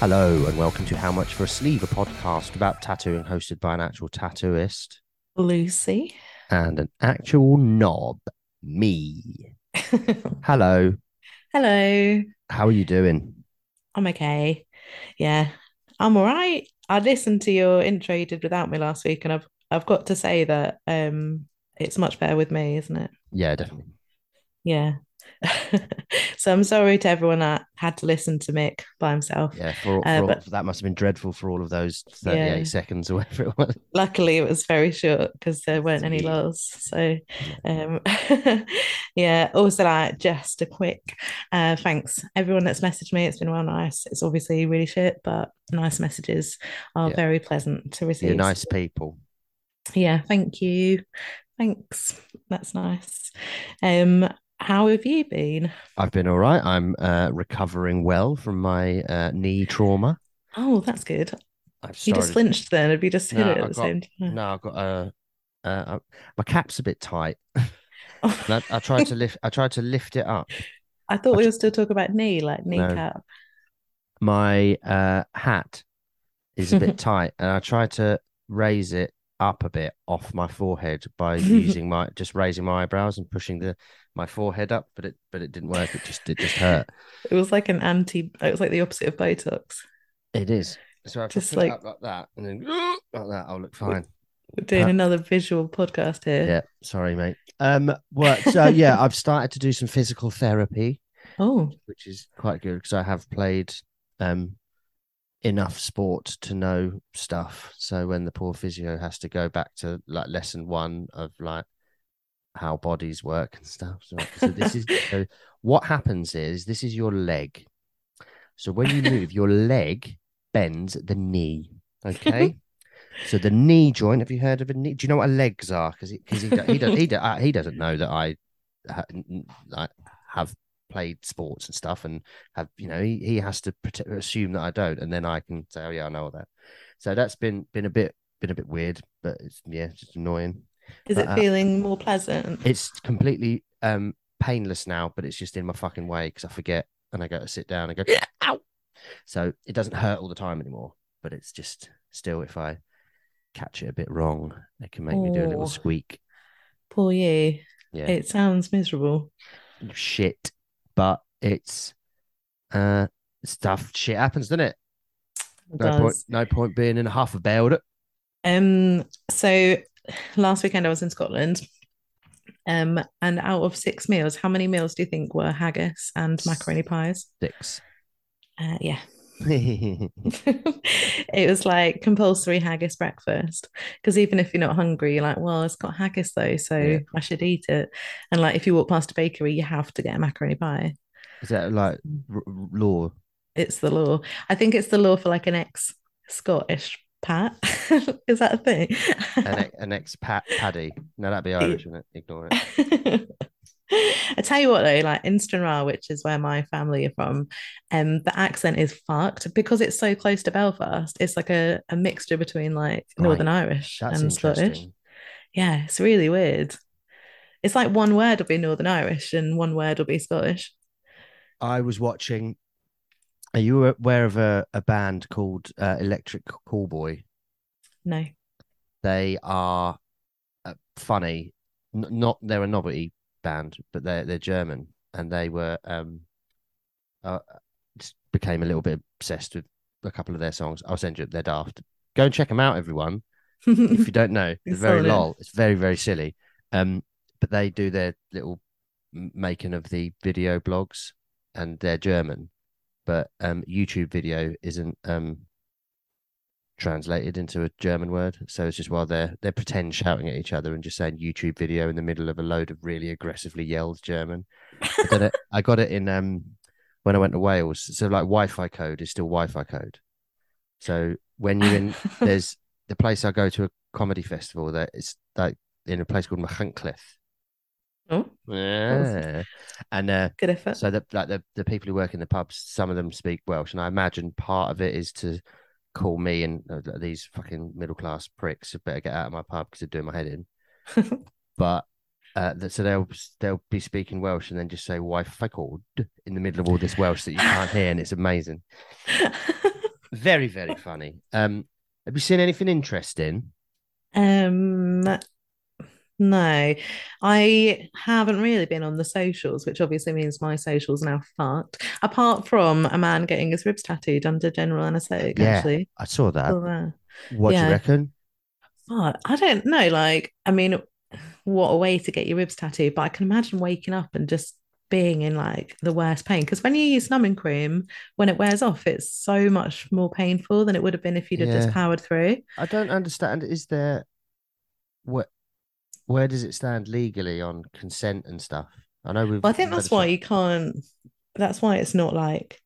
Hello and welcome to How Much for a Sleeve, a podcast about tattooing hosted by an actual tattooist Lucy. and an actual knob, me. Hello, Hello. how are you doing? I'm okay. Yeah, I'm all right. I listened to your intro you did without me last week, and I've I've got to say that um it's much better with me, isn't it? Yeah, definitely. Yeah. So I'm sorry to everyone that had to listen to Mick by himself. Yeah, for, for Uh, all, but- that must have been dreadful for all of those 38 Yeah. seconds or whatever it was. Luckily, it was very short because there weren't any lulls. So, um, yeah. Also, like just a quick uh, thanks everyone that's messaged me. It's been well nice. It's obviously really shit, but nice messages are Yeah. very pleasant to receive. You're nice people. Yeah, thank you. Thanks. That's nice. Um, how have you been? I've been all right. I'm uh, recovering well from my uh, knee trauma. Oh, that's good. I've You just flinched then. Have you just hit No, it at I the got- same time? No, I've got a. Uh, uh, my cap's a bit tight. Oh, I, I tried to lift. I tried to lift it up. I thought we were still talking about knee, like No. kneecap. my uh, hat is a bit tight, and I tried to raise it up a bit off my forehead by using my just raising my eyebrows and pushing the my forehead up, but it but it didn't work. It just it just hurt. It was like an anti, it was like the opposite of Botox. It is. So Just I it like- like that and then like that, I'll look fine. We're doing Uh, another visual podcast here. Yeah, sorry, mate. Um, well, so yeah, I've started to do some physical therapy, Oh, which is quite good because I have played um enough sport to know stuff. So when the poor physio has to go back to like lesson one of like how bodies work and stuff. So, so this is so what happens is this is your leg. So when you move, your leg bends at the knee. Okay. So the knee joint. Have you heard of a knee? Do you know what a legs are? Because he, because he, he, he, uh, he doesn't know that I, ha- n- n- I have played sports and stuff, and have you know he, he has to protect, assume that I don't, and then I can say, oh yeah, I know that. So that's been been a bit been a bit weird, but it's yeah, it's just annoying. is it Uh, feeling more pleasant? It's completely um painless now, but it's just in my fucking way because I forget and I go to sit down and go ow. So it doesn't hurt all the time anymore, but it's just still if I catch it a bit wrong, it can make me do a little Oh. squeak. Poor you. Yeah, It sounds miserable. shit, but it's uh stuff. Shit happens, doesn't it? It No point. No point being in a huff about it. Um, so last weekend I was in Scotland. Um, and out of six meals, how many meals do you think were haggis and macaroni pies? Six. Uh, yeah. it was like compulsory haggis breakfast because even if you're not hungry you're like well it's got haggis though so Yeah. I should eat it and like if you walk past a bakery you have to get a macaroni pie Is that like r- law? it's the law I think it's the law for like an ex-Scottish pat is that a thing An, ex- an ex pat paddy? No, that'd be Irish, wouldn't it? Ignore it. I tell you what though, like in Stranraer, which is where my family are from, um, the accent is fucked because it's so close to Belfast. It's like a, a mixture between like Northern Irish That's and Scottish. Yeah, it's really weird. It's like one word will be Northern Irish and one word will be Scottish. I was watching. Are you aware of a, a band called uh, Electric Callboy? No. They are uh, funny. N- not they're a novelty band, but they're they're German, and they were um, uh, just became a little bit obsessed with a couple of their songs. I'll send you. They're daft. Go and check them out, everyone. if you don't know, it's It's very solid. lol. It's very very silly. Um, but they do their little making of the video blogs, and they're German, but um, YouTube video isn't um translated into a German word, so it's just while they're they pretend shouting at each other and just saying YouTube video in the middle of a load of really aggressively yelled German. I got it. I got it in um when I went to Wales. So like Wi-Fi code is still Wi-Fi code. So when you're in there's the place I go to a comedy festival that it's like in a place called Machynlleth. Oh, Yeah. And uh, good effort. so the like the, the people who work in the pubs, some of them speak Welsh, and I imagine part of it is to call me and uh, these fucking middle class pricks who better get out of my pub because they're doing my head in. But Uh, that, so they'll they'll be speaking Welsh and then just say "why fickled" in the middle of all this Welsh that you can't hear, and it's amazing. Very very funny. Um, have you seen anything interesting? Um, no, I haven't really been on the socials, which obviously means my socials are now fucked. Apart from a man getting his ribs tattooed under general anaesthetic, Yeah. actually. I saw that. Saw that. What do you reckon? Fuck, I don't know. Like, I mean, what a way to get your ribs tattooed, but I can imagine waking up and just being in like the worst pain. Because when you use numbing cream, when it wears off, it's so much more painful than it would have been if you'd have just powered through. I don't understand. Is there what? Where does it stand legally on consent and stuff? I know we've. Well, I think that's why you can't. That's why it's not like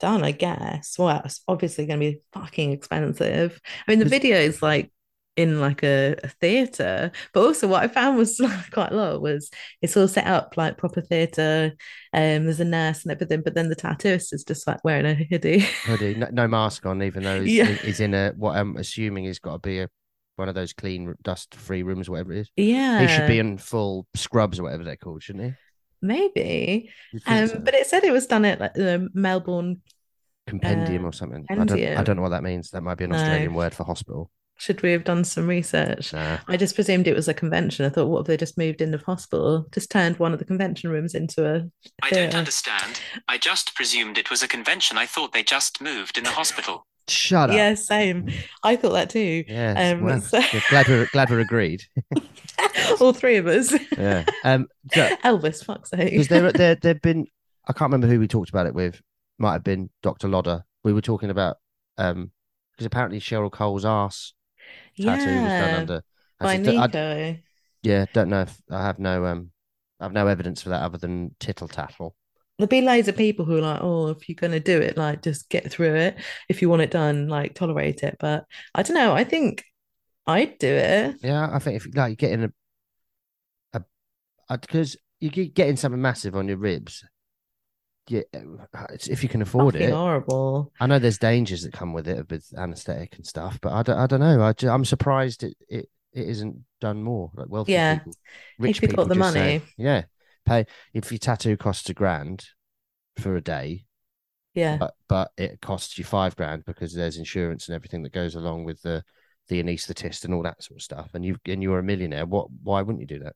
done, I guess. Well, it's obviously going to be fucking expensive. I mean, the video is like in like a, a theater, but also what I found was quite a lot was it's all set up like proper theater. Um, there's a nurse and everything, but then the tattooist is just like wearing a hoodie. hoodie, no, no mask on, even though he's, Yeah. he's in a what I'm assuming he's got to be a one of those clean, dust-free rooms, whatever it is. yeah, He should be in full scrubs or whatever they're called, shouldn't he? maybe. Um, so. but it said it was done at like, the Melbourne. compendium uh, or something. I don't. I don't know what that means. That might be an No. Australian word for hospital. Should we have done some research? Nah. I just presumed it was a convention. I thought, what if they just moved in the hospital, just turned one of the convention rooms into a I don't understand. I just presumed it was a convention. I thought they just moved in the hospital. Shut up. Yeah, same. I thought that too. Yes. Um, well, so- yeah, glad we're glad we're agreed. All three of us. Yeah. Um. So, Elvis, fuck's sake. because there there there've been I can't remember who we talked about it with. Might have been Dr. Lodder. We were talking about um because apparently Cheryl Cole's ass tattoo was done yeah, under. I by said, "D- I- Nico. yeah, don't know if I have no um I have no evidence for that other than tittle tattle. There'll be loads of people who are like, oh, if you're gonna do it, like just get through it. If you want it done, like tolerate it. But I don't know. I think I'd do it. Yeah, I think if like you're getting a a uh, because you get getting something massive on your ribs. Yeah, uh, it's, if you can afford Fucking it. horrible. I know there's dangers that come with it with anesthetic and stuff, but I don't, I don't know. I I'm surprised it, it it isn't done more. Like wealthy Yeah. people, rich people got the just say, money. yeah, pay if your tattoo costs a grand for a day, Yeah. but but it costs you five grand because there's insurance and everything that goes along with the the anaesthetist and all that sort of stuff, and you and you're a millionaire. What? Why wouldn't you do that?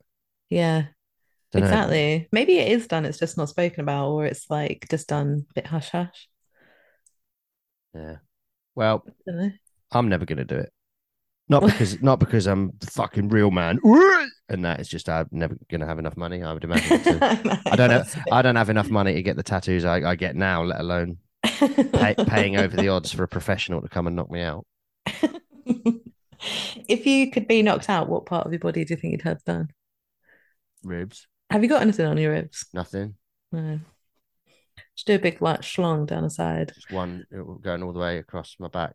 Yeah. Dunno. Exactly. Maybe it is done, it's just not spoken about, or it's like just done a bit hush hush. Yeah. Well, I'm never gonna do it. Not because not because I'm fucking real man, and that is just I'm never gonna have enough money. I would imagine. To, I don't know. I don't have enough money to get the tattoos I, I get now, let alone pay, paying over the odds for a professional to come and knock me out. If you could be knocked out, what part of your body do you think you'd have done? Ribs, Have you got anything on your ribs? nothing. No. Just do a big like schlong down the side. Just one going all the way across my back,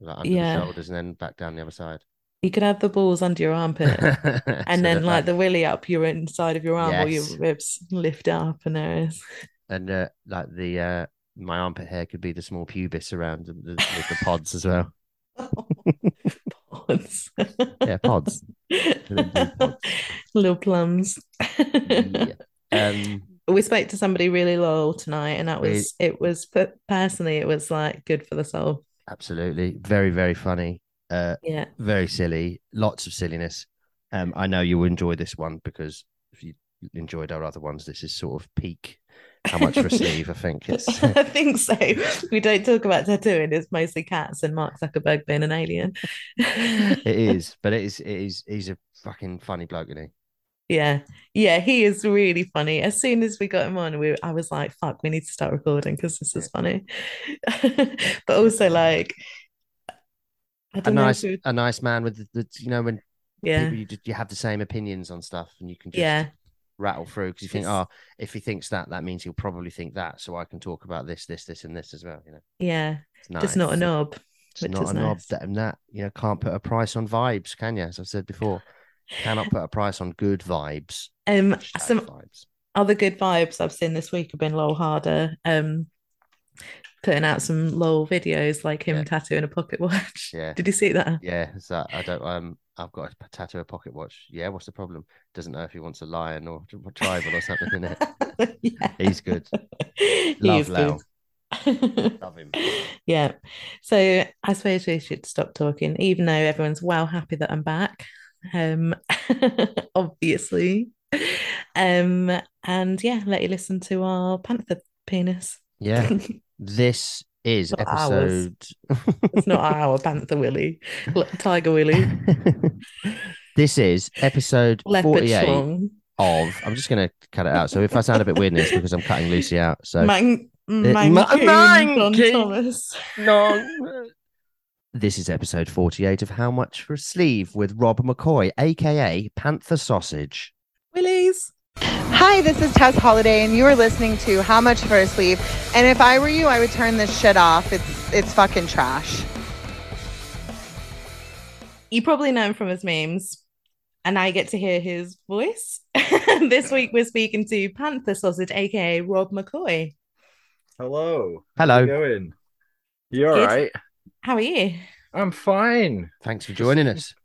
like under Yeah. the shoulders, and then back down the other side. You could have the balls under your armpit and then like the willy up your inside of your arm or your ribs lift up and there is. and uh, like the uh, my armpit hair could be the small pubis around the, the, with the pods as well. Pods. Yeah, pods. Little pods. Little plums. Yeah. Um, We spoke to somebody really loyal tonight, and that We- was it was personally it was like good for the soul. absolutely, very very funny. Uh, Yeah. very silly, lots of silliness. Um, I know you'll enjoy this one because if you enjoyed our other ones, this is sort of peak. How much for a sleeve? I think it's. I think so. We don't talk about tattooing, it's mostly cats and Mark Zuckerberg being an alien. it is, but it is. It is. He's a fucking funny bloke, isn't he? Yeah. Yeah, he is really funny. As soon as we got him on, we I was like, fuck, we need to start recording because this is funny. But also like A know nice, a nice man with the, the you know when yeah. people you, just, you have the same opinions on stuff and you can just Yeah. rattle through because you think, oh, if he thinks that, that means he'll probably think that, so I can talk about this, this, this, and this as well. You know, Yeah. it's nice. Just not a knob. It's not a knob nice. that and that. You know, can't put a price on vibes, can you? As I've said before, cannot put a price on good vibes. Um some vibes. other good vibes I've seen this week have been a little Harder. Um putting out some Lowell videos like him Yeah. tattooing a pocket watch. Yeah. Did you see that? Yeah, is that I don't um I've got a tattoo a pocket watch. Yeah, what's the problem? Doesn't know if he wants a lion or t- tribal or something in it. yeah. He's good. Love Lau. good. Love him. yeah. So I suppose we should stop talking, even though everyone's well happy that I'm back. Um, obviously. Um, and yeah, let you listen to our panther penis. Yeah. This is Not episode. It's not our panther willy, L- tiger willy, this is episode leopard 48 schlong, of. I'm just going to cut it out. So if I sound a bit weird, it's because I'm cutting Lucy out. So Man- uh, Ma- Mancoon Don Mancoon. Thomas. no. This is episode 48 of How Much for a Sleeve with Rob McCoy, aka Panther Sausage. Willies. Hi, this is Tess Holliday, and you are listening to How Much for a Sleeve. And if I were you, I would turn this shit off. It's it's fucking trash. You probably know him from his memes, and I get to hear his voice. this week we're speaking to Panther Sausage, aka Rob McCoy. Hello. Hello. How's it going? You all Good. right? How are you? I'm fine. Thanks for joining us.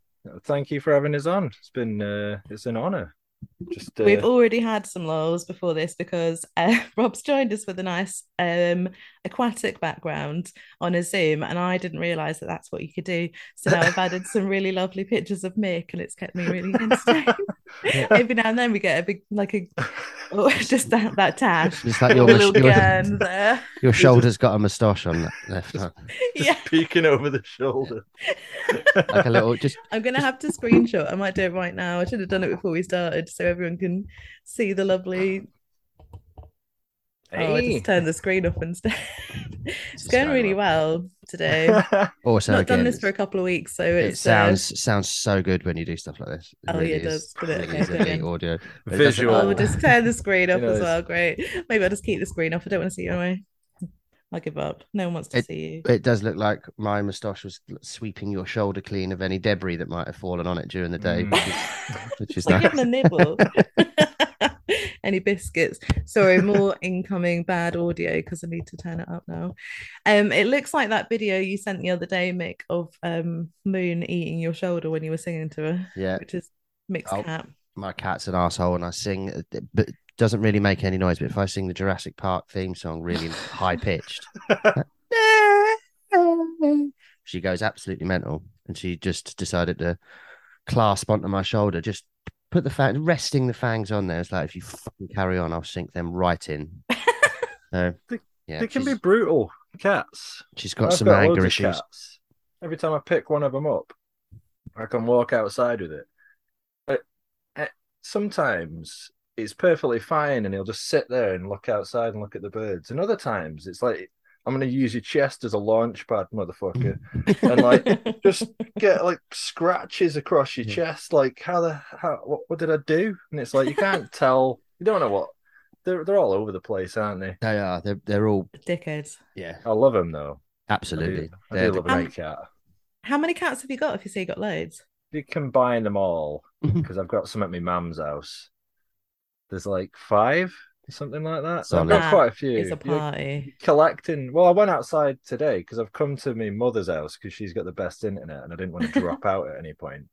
Thank you for having us on. It's been uh, it's an honor. Just uh, We've already had some lulls before this because uh, Rob's joined us with a nice um, aquatic background on a Zoom, and I didn't realize that that's what you could do. So now I've added some really lovely pictures of Mick, and it's kept me really entertained. Every now and then we get a big, like a, oh, just that, that tash. It's like with your, a little your, gun there. your shoulder's got a moustache on that left hand. just Yeah, peeking over the shoulder. Like a little, just I'm gonna have to screenshot. I might do it right now. I should have done it before we started, so everyone can see the lovely Oh, I Hey. just turned the screen off instead. it's It's going going really well today. also Not again, done this for a couple of weeks, so it it's uh, sounds sounds so good when you do stuff like this. Oh, yeah, it is- does, doesn't it? Okay, is elite brilliant. audio. But it doesn't- Visual. Oh, we'll just turn the screen off You know, as well. Great. Maybe I'll just keep the screen off. I don't want to see you anyway. I'll give up. No one wants to see you. It does look like my moustache was sweeping your shoulder clean of any debris that might have fallen on it during the day, Mm. which is, which is nice. give them a nibble. Any biscuits? Sorry, more incoming bad audio because I need to turn it up now. Um, it looks like that video you sent the other day, Mick, of um Moon eating your shoulder when you were singing to her, Yeah, which is Mick's Oh. cat. my cat's an asshole, and I sing, but doesn't really make any noise. But if I sing the Jurassic Park theme song really high pitched, she goes absolutely mental, and she just decided to clasp onto my shoulder, just put the fang, resting the fangs on there. It's like if you fucking carry on, I'll sink them right in. So, yeah, they can be brutal. Cats. she's got I've some got anger issues. cats. Every time I pick one of them up, I can walk outside with it. But eh, sometimes it's perfectly fine, and he'll just sit there and look outside and look at the birds. And other times it's like, I'm going to use your chest as a launch pad, motherfucker, and like just get like scratches across your Yeah. chest. Like, how the how what, what did I do? And it's like you can't tell. You don't know what. They're they're all over the place, aren't they? They are. They're they're all. Dickheads. Yeah, I love them though. I do- absolutely. I They're do, the love a great. big cat. How many cats have you got? If you say you got loads, you combine them all, because I've got some at my mum's house, there's like five, something like that. So I've Solid. got quite a few. it's a You're party. collecting. Well, I went outside today because I've come to my mother's house because she's got the best internet, and I didn't want to drop out at any point.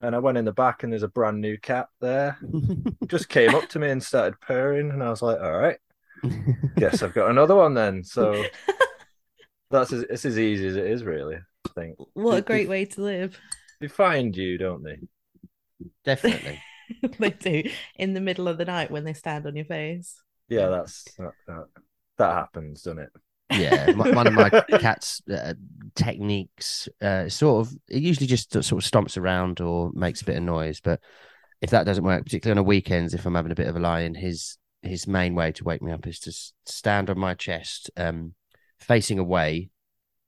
And I went in the back, and there's a brand new cat there. Just came up to me and started purring, and I was like, "All right, guess I've got another one then." So that's as, it's as easy as it is, really. I think What a great way to live. They find you, don't they? Definitely. they do in the middle of the night when they stand on your face. Yeah, that's that, that, that happens, doesn't it? Yeah, m- one of my cat's uh, techniques, uh, sort of, it usually just sort of stomps around or makes a bit of noise. But if that doesn't work, particularly on the weekends, if I'm having a bit of a lie in, his his main way to wake me up is to stand on my chest, um, facing away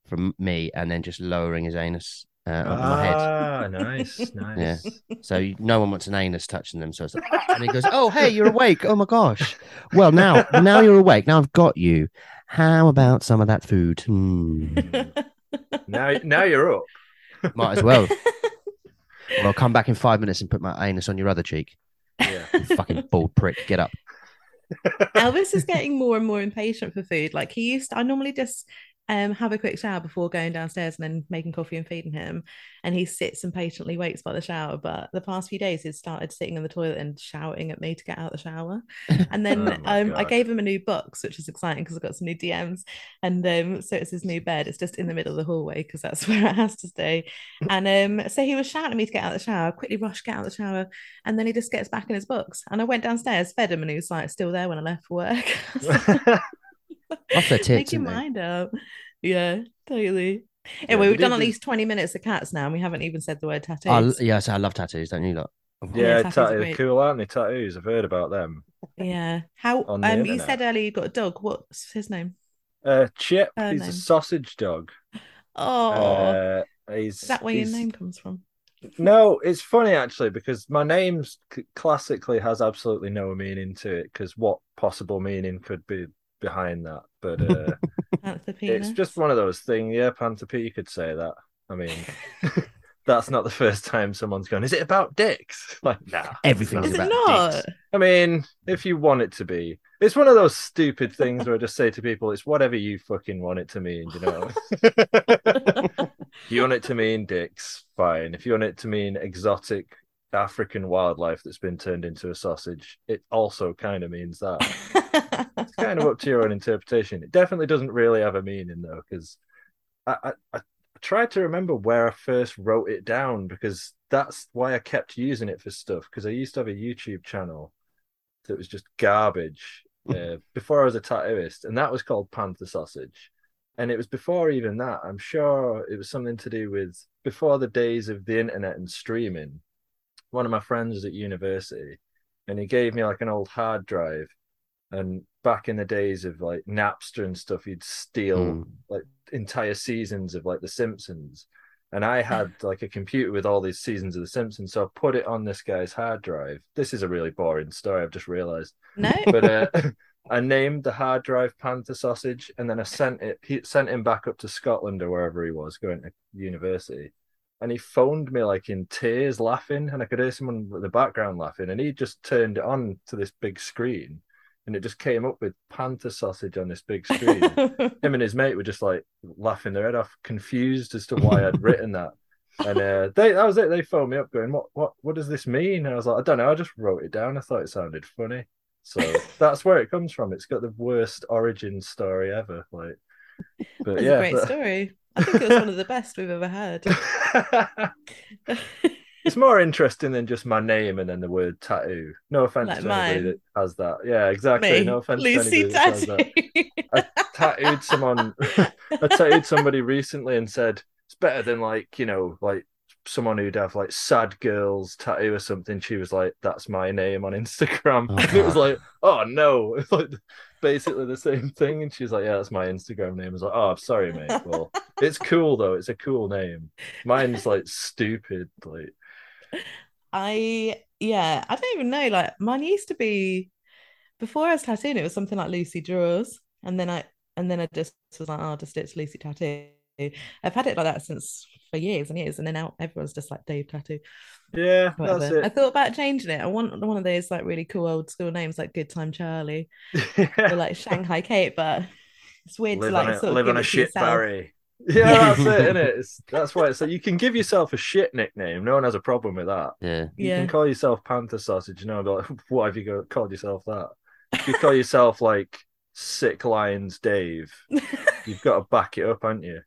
from me, and then just lowering his anus uh, onto my head. Ah, nice, nice. So you- no one wants an anus touching them. So it's like, and he goes, "Oh, hey, you're awake! Oh my gosh! Well, now, now you're awake. Now I've got you. How about some of that food? Hmm. Now, now you're up. Might as well. Well, come back in five minutes and put my anus on your other cheek. Yeah. You fucking bald prick. Get up. Elvis is getting more and more impatient for food. Like he used to, I normally just um have a quick shower before going downstairs and then making coffee and feeding him. And he sits and patiently waits by the shower. But the past few days, he's started sitting in the toilet and shouting at me to get out the shower. And then Oh um, I gave him a new box, which is exciting because I've got some new DMs. And um, so it's his new bed. It's just in the middle of the hallway because that's where it has to stay. And um, so he was shouting at me to get out of the shower, quickly rush, get out of the shower. And then he just gets back in his box. And I went downstairs, fed him, and he was like still there when I left for work. Off their Make your mind up. Yeah, totally. Anyway, they we've done at this- least 20 minutes of cats now, and we haven't even said the word tattoos. I, yes, I love tattoos, don't you lot? yeah, tattoos are tattoos great. cool, aren't they? Tattoos. I've heard about them. Yeah. How the um you said earlier you got a dog. What's his name? Uh, Chip, Her he's name. a sausage dog. Oh, Uh, he's, is that where your name comes from? No, it's funny actually because my name's classically has absolutely no meaning to it. Because what possible meaning could be behind that? But uh, it's just one of those things. Yeah, Panther P, you could say that. I mean, that's not the first time someone's gone. Is it about dicks? Like, nah. Everything's Is it's about not? dicks. I mean, if you want it to be, it's one of those stupid things where I just say to people, it's whatever you fucking want it to mean, you know? you want it to mean dicks, fine. If you want it to mean exotic African wildlife that's been turned into a sausage, it also kind of means that. It's kind of up to your own interpretation. It definitely doesn't really have a meaning though, because I, I, I tried to remember where I first wrote it down because that's why I kept using it for stuff. Because I used to have a YouTube channel that was just garbage uh, before I was a tattooist, and that was called Panther Sausage. And it was before even that. I'm sure it was something to do with before the days of the internet and streaming. One of my friends was at university, and he gave me like an old hard drive. And back in the days of like Napster and stuff, you'd steal Mm. like entire seasons of like The Simpsons. And I had like a computer with all these seasons of The Simpsons, so I put it on this guy's hard drive. This is a really boring story. I've just realized no. but uh, I named the hard drive Panther Sausage, and then I sent it. He sent him back up to Scotland or wherever he was going to university, and he phoned me like in tears, laughing, and I could hear someone in the background laughing, and he just turned it on to this big screen, and it just came up with Panther Sausage on this big screen. him and his mate were just like laughing their head off, confused as to why I'd written that. And uh, they that was it. They phoned me up going, "What what what does this mean?" And I was like, "I don't know. I just wrote it down. I thought it sounded funny." So that's where it comes from. It's got the worst origin story ever. Like, but That's yeah, a great but- story. I think it was one of the best we've ever had. it's more interesting than just my name and then the word tattoo. No offense Like to anybody mine. that has that. Yeah, exactly. Me, no offense Lucy to anybody that has that. Tattoo. I tattooed someone. I tattooed somebody recently and said it's better than like you know like someone who'd have like sad girls tattoo or something. She was like, "That's my name on Instagram," Oh, and it was oh. like, "Oh no!" It's like basically the same thing. And she's like, "Yeah, that's my Instagram name." I was like, "Oh, I'm sorry, mate. Well, it's cool though. It's a cool name. Mine's like stupid. Like, I yeah, I don't even know. Like mine used to be before I was tattooing, it was something like Lucy Draws, and then I and then I just was like, oh, just it's Lucy Tattoo. I've had it like that since for years and years, and then now everyone's just like Dave Tattoo. yeah, that's Whatever. I thought about changing it. I want one of those like really cool old school names like Good Time Charlie or like Shanghai Kate, but it's weird live to like on a, sort of live give on a it to shit yourself. Barry. Yeah, that's it, isn't it? It's, that's why it's like you can give yourself a shit nickname. No one has a problem with that. Yeah. You Yeah. can call yourself Panther Sausage, you know, and like, what have you got, called yourself that? If you call yourself like Sick Lions Dave, you've got to back it up, haven't you?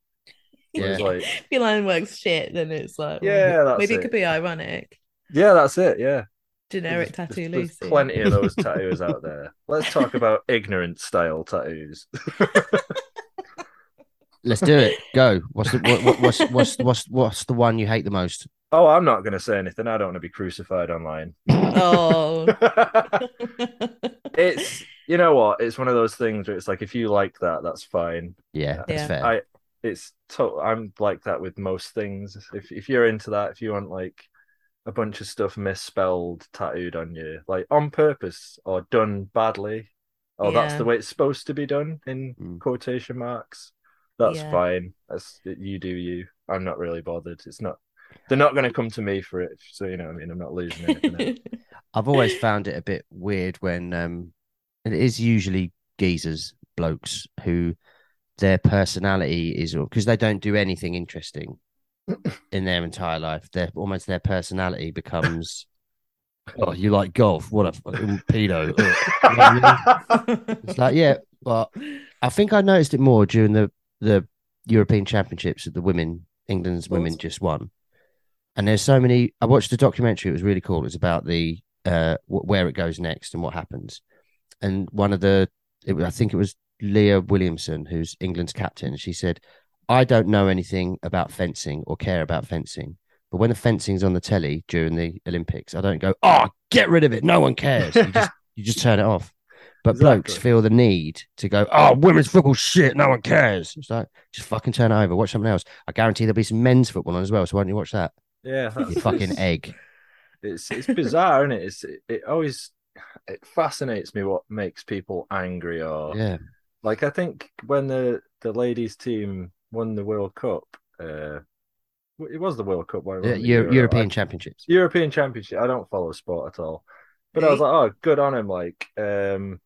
Whereas, Yeah. like, if your line works shit, then it's like, well, Yeah, that's maybe it it. could be ironic. yeah, that's it. Yeah. Generic There's- tattoo there's, Lucy. there's plenty of those tattoos out there. Let's talk about ignorant style tattoos. Let's do it. Go. What's the what, what, what's what's what's what's the one you hate the most? oh, I'm not going to say anything. I don't want to be crucified online. Oh. it's you know what it's one of those things where it's like if you like that that's fine Yeah, uh, that's Yeah. fair. i it's to- i'm like that with most things if if you're into that if you want like a bunch of stuff misspelled tattooed on you like on purpose or done badly or that's the way it's supposed to be done in Mm. quotation marks that's Yeah. fine that's you do you i'm not really bothered it's not they're not going to come to me for it so you know what i mean i'm not losing anything. I've always found it a bit weird when um and it is usually geezers, blokes who their personality is because they don't do anything interesting in their entire life. Their almost their personality becomes. Oh, you like golf? What a fucking pedo! It's like, yeah, but I think I noticed it more during the the European Championships that the women, England's women, just won. And there's so many. I watched a documentary. It was really cool. It was about the uh wh- where it goes next and what happens. And one of the, it, was- I think it was Leah Williamson, who's England's captain. She said, "I don't know anything about fencing or care about fencing." But when the fencing's on the telly during the Olympics, I don't go, "Oh, get rid of it! No one cares." You just you just turn it off. But blokes feel the need to go, "Oh, women's football shit! No one cares." It's like just fucking turn it over. Watch something else. I guarantee there'll be some men's football on as well. So why don't you watch that? yeah, You fucking egg. It's it's bizarre, isn't it? It's it, it always it fascinates me what makes people angry or Yeah, like I think when the the ladies team won the World Cup, uh, it was the World Cup. won Euro- Euro. European I- Championships. European Championship. I don't follow sport at all, but I was like, oh, good on him. Like, um,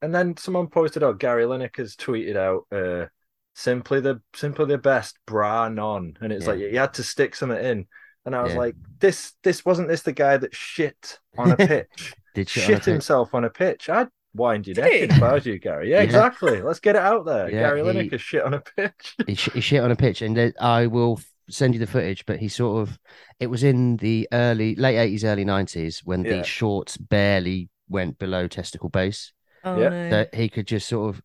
and then someone posted, oh, Gary Lineker's tweeted out, uh, simply the simply the best bra non, and it's Yeah. like you had to stick something in, and I was Yeah. like, this this wasn't this the guy that shit on a pitch, Did shit, shit, on himself on a pitch. I'd wind your Did neck he? if I was you, Gary. Yeah, Yeah. exactly. Let's get it out there. Yeah, Gary he- Lineker shit on a pitch. he, sh- he shit on a pitch, and there- I will send you the footage. But he sort of, it was in the early, late eighties, early nineties when Yeah. the shorts barely went below testicle base. Oh Yeah. no. That he could just sort of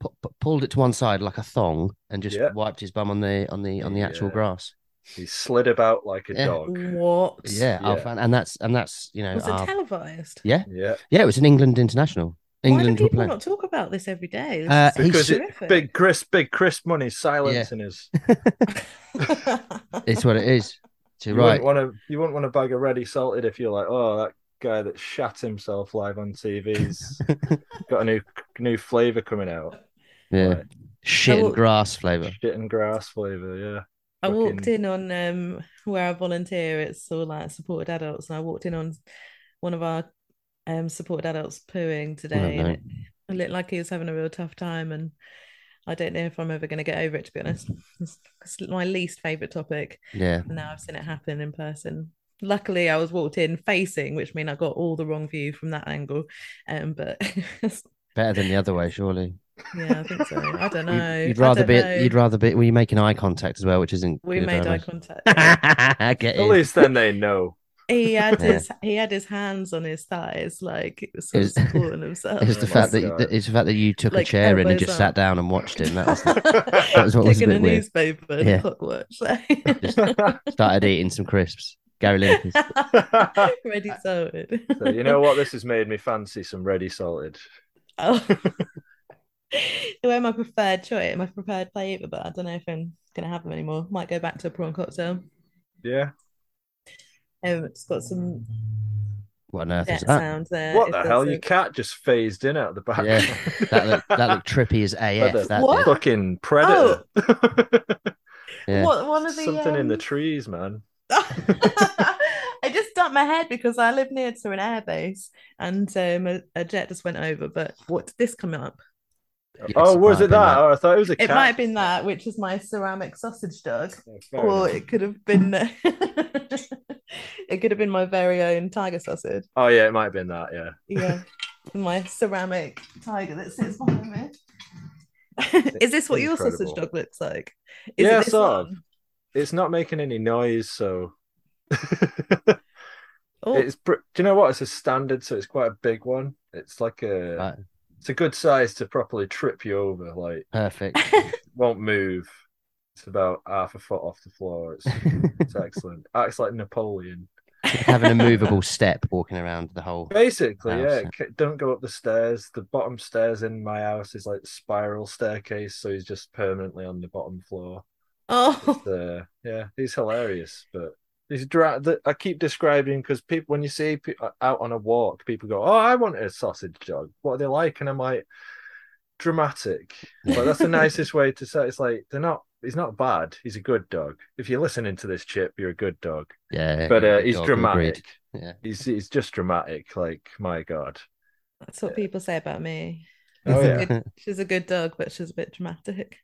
pu- pu- pulled it to one side like a thong and just Yeah. wiped his bum on the on the on the actual Yeah. grass. He slid about like a Yeah. dog. What? Yeah, I'll Yeah. find- and that's and that's you know, Was it our- televised? yeah, Yeah, yeah, it was an England international. England Why do people not talk about this every day? This Uh, because it, big Chris, big Chris money silencing us. It's what it is. So, You right, wouldn't want to. You wouldn't want a bag of ready salted if you're like, oh, that guy that shat himself live on TV's got a new new flavor coming out. yeah, Like, shit and grass flavor. shit and grass flavor. Yeah. I walked in on um where I volunteer. It's all like supported adults, and I walked in on one of our um supported adults pooing today, and it, it looked like he was having a real tough time. And I don't know if I'm ever going to get over it. To be honest, it's, it's my least favorite topic. Yeah, And now I've seen it happen in person. Luckily, I was walked in facing, which means I got all the wrong view from that angle. Um, but better than the other way, surely. yeah, I think so. I don't You'd- know. You'd rather be. know. You'd rather be. Were you making eye contact as well, which isn't. We good, made eye imagine. contact. Get At in. least then they know. He had Yeah. his he had his hands on his thighs, like it was sort of supporting himself. It's the Oh fact that God. it's the fact that you took Like a chair in and just up. sat down and watched him. That was that was what was a Taking a bit weird. newspaper Yeah. clock watch. Just started eating some crisps. Gary Lineker's. Ready sorted. So you know what? This has made me fancy some ready salted. Oh. They were my preferred choice, my preferred flavour, but I don't know if I'm gonna have them anymore. Might go back to a prawn cocktail. Yeah. Um, it's got some What on earth is that? sounds there. What the hell? a- Your cat just phased in out of the back. Yeah, That looked, that looked trippy as AF. the- That What? Fucking predator. Yeah. What one of the Something in the um, trees, man. I just ducked my head because I live near to an airbase and um, a, a jet just went over. But what did this come up? Yes, oh, was it have been that? Oh, I thought it was a It cat. might have been that, which is my ceramic sausage dog, Oh, or enough. it could have been it could have been my very own tiger sausage. Oh yeah, it might have been that. Yeah. Yeah, my ceramic tiger that sits behind me. is this what your sausage dog looks like? Is Yeah, it this sort of. one? It's not making any noise, so Oh, it's. Do you know what? It's a standard, so it's quite a big one. It's like a. Right. It's a good size to properly trip you over. Like Perfect. won't move. It's about half a foot off the floor. It's it's excellent. Acts like Napoleon. Having a movable step walking around the whole. Basically, House, yeah. yeah. Don't go up the stairs. The bottom stairs in my house is like spiral staircase, so he's just permanently on the bottom floor. oh, uh, yeah, he's hilarious, but he's dra- the, I keep describing because people when you see pe- uh, out on a walk, people go, "Oh, I want a sausage dog. What are they like?" And I'm like, dramatic. But that's the nicest way to say. it. It's like they're not. He's not bad. He's a good dog. If you're listening to this, Chip, you're a good dog. Yeah. But uh, he's dramatic. agreed. Yeah. He's he's just dramatic. Like my god. that's what people say about me. Oh, she's, yeah. a good, she's a good dog, but she's a bit dramatic.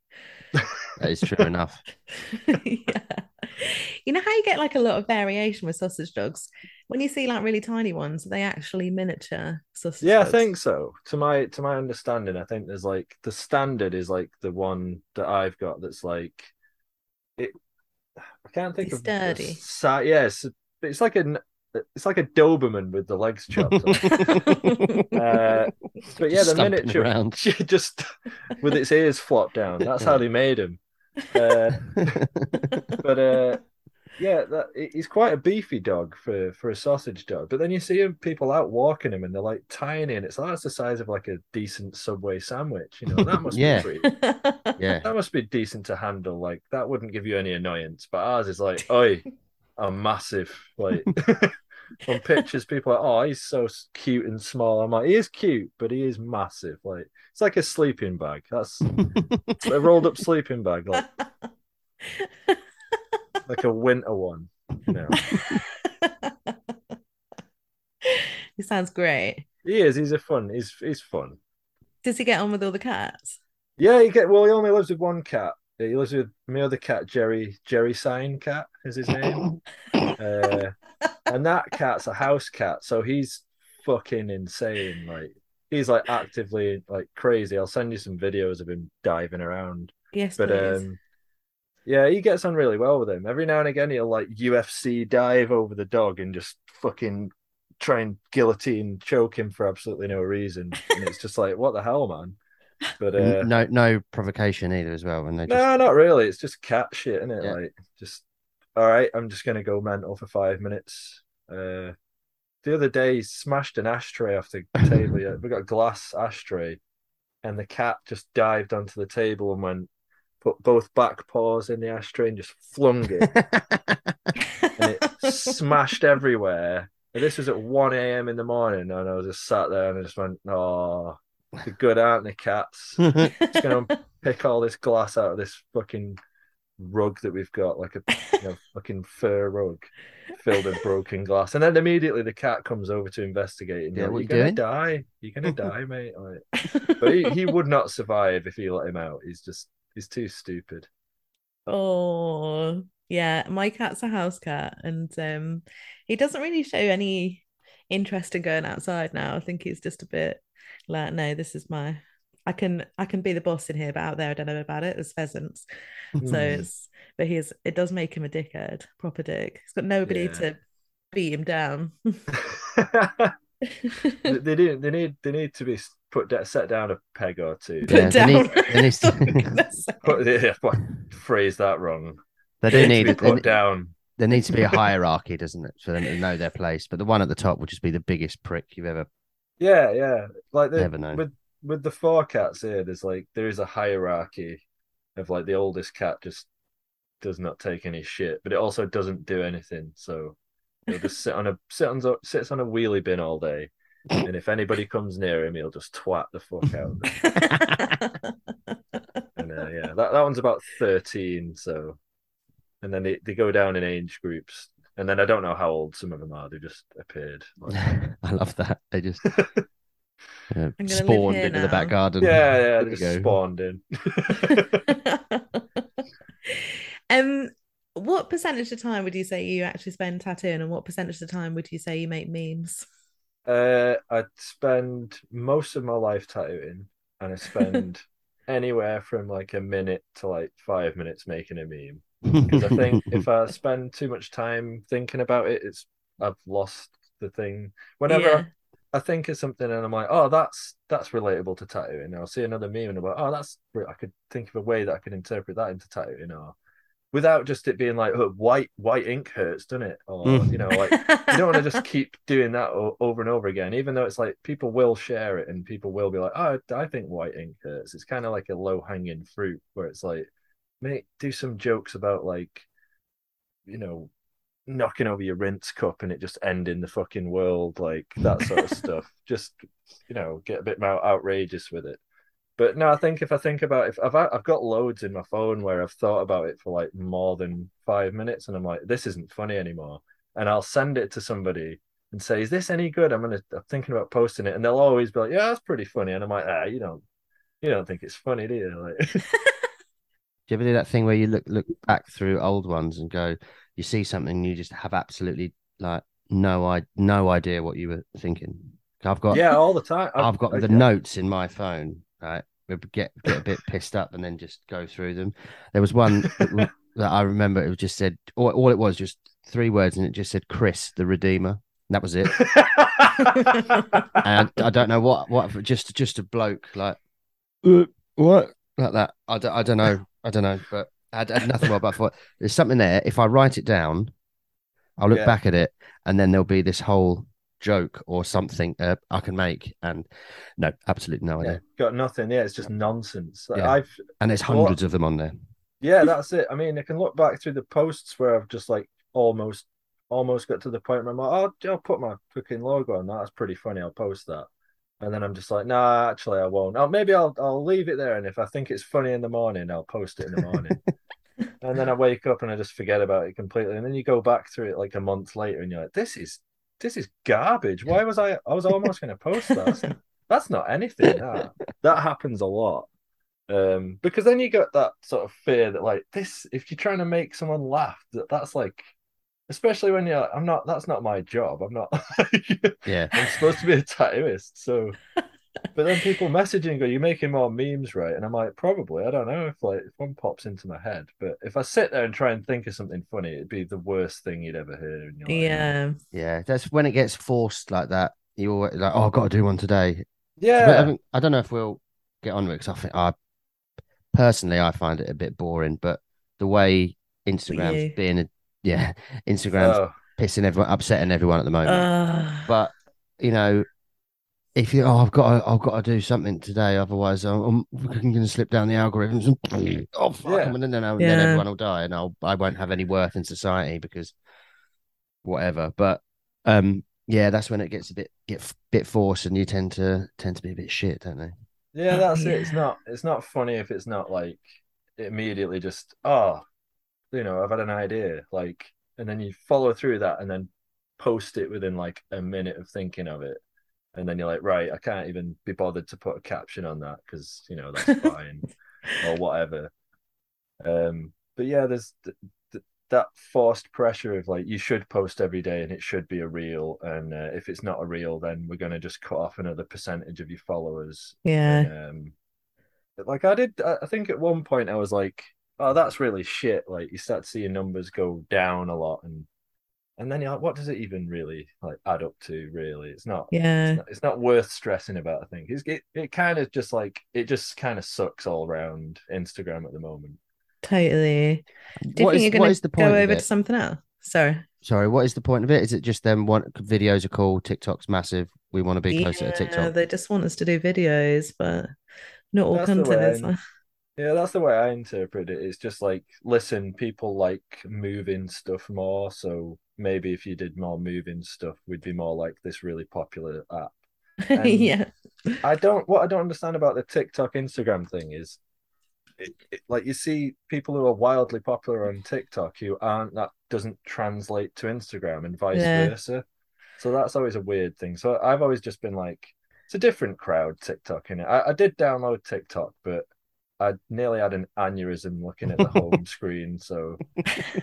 That is true enough. yeah. You know how you get like a lot of variation with sausage dogs? When you see like really tiny ones, are they actually miniature sausage Yeah, I think so. To my to my understanding, I think there's like the standard is like the one that I've got that's like it. I can't think It's of the sturdy. si- yeah, it's, it's like a it's like a Doberman with the legs chopped off. Uh, but yeah, the stomping miniature around. just with its ears flopped down. That's how they made him. Uh, but uh, yeah, that he's quite a beefy dog for for a sausage dog. But then you see him people out walking him, and they're like tiny, and it's like that's the size of like a decent Subway sandwich. You know, that must Yeah. be pretty. yeah. That must be decent to handle. Like that wouldn't give you any annoyance. But ours is like, oi, I'm massive. Like on pictures, people are, oh, he's so cute and small. I'm like, he is cute, but he is massive. Like it's like a sleeping bag. That's a rolled up sleeping bag, like like a winter one. You know, he sounds great. he is. He's a fun. He's he's fun. Does he get on with all the cats? Yeah, he get well. He only lives with one cat. He lives with my other cat, Jerry. Jerry Sign Cat is his name. uh, and that cat's a house cat, so he's fucking insane. Like he's like actively like crazy. I'll send you some videos of him diving around. Yes, But please. um, yeah, he gets on really well with him. Every now and again, he'll like UFC dive over the dog and just fucking try and guillotine choke him for absolutely no reason. And it's just like, what the hell, man? But uh, no, no provocation either as well. When they just no, not really. It's just cat shit, isn't it? Yeah. Like, just all right. I'm just gonna go mental for five minutes. Uh, the other day, he smashed an ashtray off the table. Yeah, we got a glass ashtray, and the cat just dived onto the table and went, put both back paws in the ashtray and just flung it, and it smashed everywhere. And this was at one a.m. in the morning, and I was just sat there and I just went, "Oh, they're good, aren't they, cats?" Just gonna pick all this glass out of this fucking rug that we've got, like a you know, fucking fur rug filled with broken glass. And then immediately the cat comes over to investigate. And Yeah, you're, you gonna doing?" die. You're gonna die, mate. Like, but he, he would not survive if you let him out. He's just he's too stupid. Oh, yeah. My cat's a house cat, and um, he doesn't really show any interest in going outside now. I think he's just a bit like, no, this is my. I can I can be the boss in here, but out there I don't know about it. There's pheasants, so Hmm. it's but he is. It does make him a dickhead, proper dick. He's got nobody Yeah. to beat him down. they, they do. They need. They need to be put da- set down a peg or two. Put Yeah, they down. need- they need to- That's what I'm gonna say. Put, yeah, phrase that wrong. they do They need need to be they, put down. there needs to be a hierarchy, doesn't it, for them to know their place. But the one at the top will just be the biggest prick you've ever Yeah, yeah. Like the, ever known. with with the four cats here, there's like there is a hierarchy of like the oldest cat just does not take any shit, but it also doesn't do anything. So he'll just sit on a sit on sits on a wheelie bin all day, and if anybody comes near him, he'll just twat the fuck out. And uh, yeah, that that one's about thirteen. So, and then they, they go down in age groups, and then I don't know how old some of them are. They just appeared. Like, I love that. They just uh, I'm gonna live spawned here into the back garden. yeah, yeah, There they we just go. spawned in. um, what percentage of time would you say you actually spend tattooing, and what percentage of time would you say you make memes? Uh, I spend most of my life tattooing, and I spend anywhere from like a minute to like five minutes making a meme. Because I think if I spend too much time thinking about it, it's I've lost the thing. Whenever Yeah. I think of something and I'm like, oh, that's that's relatable to tattooing. I'll see another meme and I'm like, oh, that's I could think of a way that I could interpret that into tattooing, or without just it being like, oh, white white ink hurts, doesn't it? Or Mm. you know, like you don't want to just keep doing that o- over and over again, even though it's like people will share it and people will be like, oh, I think white ink hurts. It's kind of like a low hanging fruit where it's like, mate, do some jokes about like, you know, knocking over your rinse cup and it just ending the fucking world, like that sort of stuff. Just, you know, get a bit more outrageous with it. But no, I think if I think about if I've I've got loads in my phone where I've thought about it for like more than five minutes and I'm like, this isn't funny anymore. And I'll send it to somebody and say, Is this any good? I'm gonna I'm thinking about posting it. And they'll always be like, Yeah, that's pretty funny. And I'm like, ah, you don't You don't think it's funny, do you? Like, Do you ever do that thing where you look look back through old ones and go, you see something, and you just have absolutely like no I no idea what you were thinking. I've got yeah, all the time. I've got I- the notes in my phone, right? We Get get a bit pissed up and then just go through them. There was one that, that I remember. It just said all, all it was just three words, and it just said Chris the Redeemer. And that was it. and I don't know what what just just a bloke like "Uh, what like that. I don't, I don't know. I don't know, but I had, I had nothing more about thought. There's something there. If I write it down, I'll look Yeah. back at it, and then there'll be this whole joke or something uh, I can make. And no, absolutely no yeah, idea. got nothing. Yeah, it's just nonsense. Like, Yeah. I've And there's Well, hundreds of them on there. yeah, that's it. I mean, I can look back through the posts where I've just like almost almost got to the point where I'm like, oh, I'll put my fucking logo on that. That's pretty funny. I'll post that. And then I'm just like, nah, actually, I won't. Oh, maybe I'll I'll leave it there, and if I think it's funny in the morning, I'll post it in the morning. and then I wake up and I just forget about it completely. And then you go back through it like a month later, and you're like, this is this is garbage. Why was I? I was almost going to post that. That's, not anything. That that happens a lot. Um, because then you get that sort of fear that like this, if you're trying to make someone laugh, that that's like, especially when you're, like, I'm not. That's not my job. I'm not. Yeah. I'm supposed to be a tattooist, so. But then people messaging go, "You're making more memes, right?" And I'm like, "Probably. I don't know if like if one pops into my head, but if I sit there and try and think of something funny, it'd be the worst thing you'd ever hear in your life." Yeah. Yeah. That's when it gets forced like that. You always like, oh, I've got to do one today. yeah, But I, think, I don't know if we'll get on with it because I think I personally I find it a bit boring. But the way Instagram's being a yeah, Instagram's Oh, pissing everyone, upsetting everyone at the moment. Uh, but you know, if you oh, I've got to, I've got to do something today, otherwise I'm, I'm going to slip down the algorithms. And, oh fuck, Yeah. and then, then, then everyone will die, and I'll I won't have any worth in society because whatever. But um, yeah, that's when it gets a bit get bit forced, and you tend to tend to be a bit shit, don't they? yeah, that's it. It's not. It's not funny if it's not like immediately just oh, you know, I've had an idea, like, and then you follow through that, and then post it within like a minute of thinking of it, and then you're like, right, I can't even be bothered to put a caption on that because you know that's fine. or whatever. Um, but yeah, there's th- th- that forced pressure of like you should post every day and it should be a reel, and uh, if it's not a reel, then we're gonna just cut off another percentage of your followers. yeah. And, um, like I did, I think at one point I was like, "Oh, that's really shit." Like you start seeing numbers go down a lot, and and then you're like, "What does it even really like add up to?" Really, it's not Yeah. it's not, it's not worth stressing about. I think it's, it it kind of just like it just kind of sucks all around Instagram at the moment. Totally. Do you What think is- you're what going is the to point go over to something else? Sorry. Sorry, what is the point of it? Is it just them want videos are cool, TikTok's massive, we want to be closer to Yeah, TikTok? they just want us to do videos, but not all That's the content way is like Yeah, that's the way I interpret it. It's just like, listen, people like moving stuff more, so maybe if you did more moving stuff, we'd be more like this really popular app. Yeah. I don't. What I don't understand about the TikTok Instagram thing is, it, it, like you see people who are wildly popular on TikTok who aren't. That doesn't translate to Instagram and vice Yeah. versa. So that's always a weird thing. So I've always just been like, it's a different crowd TikTok in it. I, I did download TikTok, but I nearly had an aneurysm looking at the home screen. So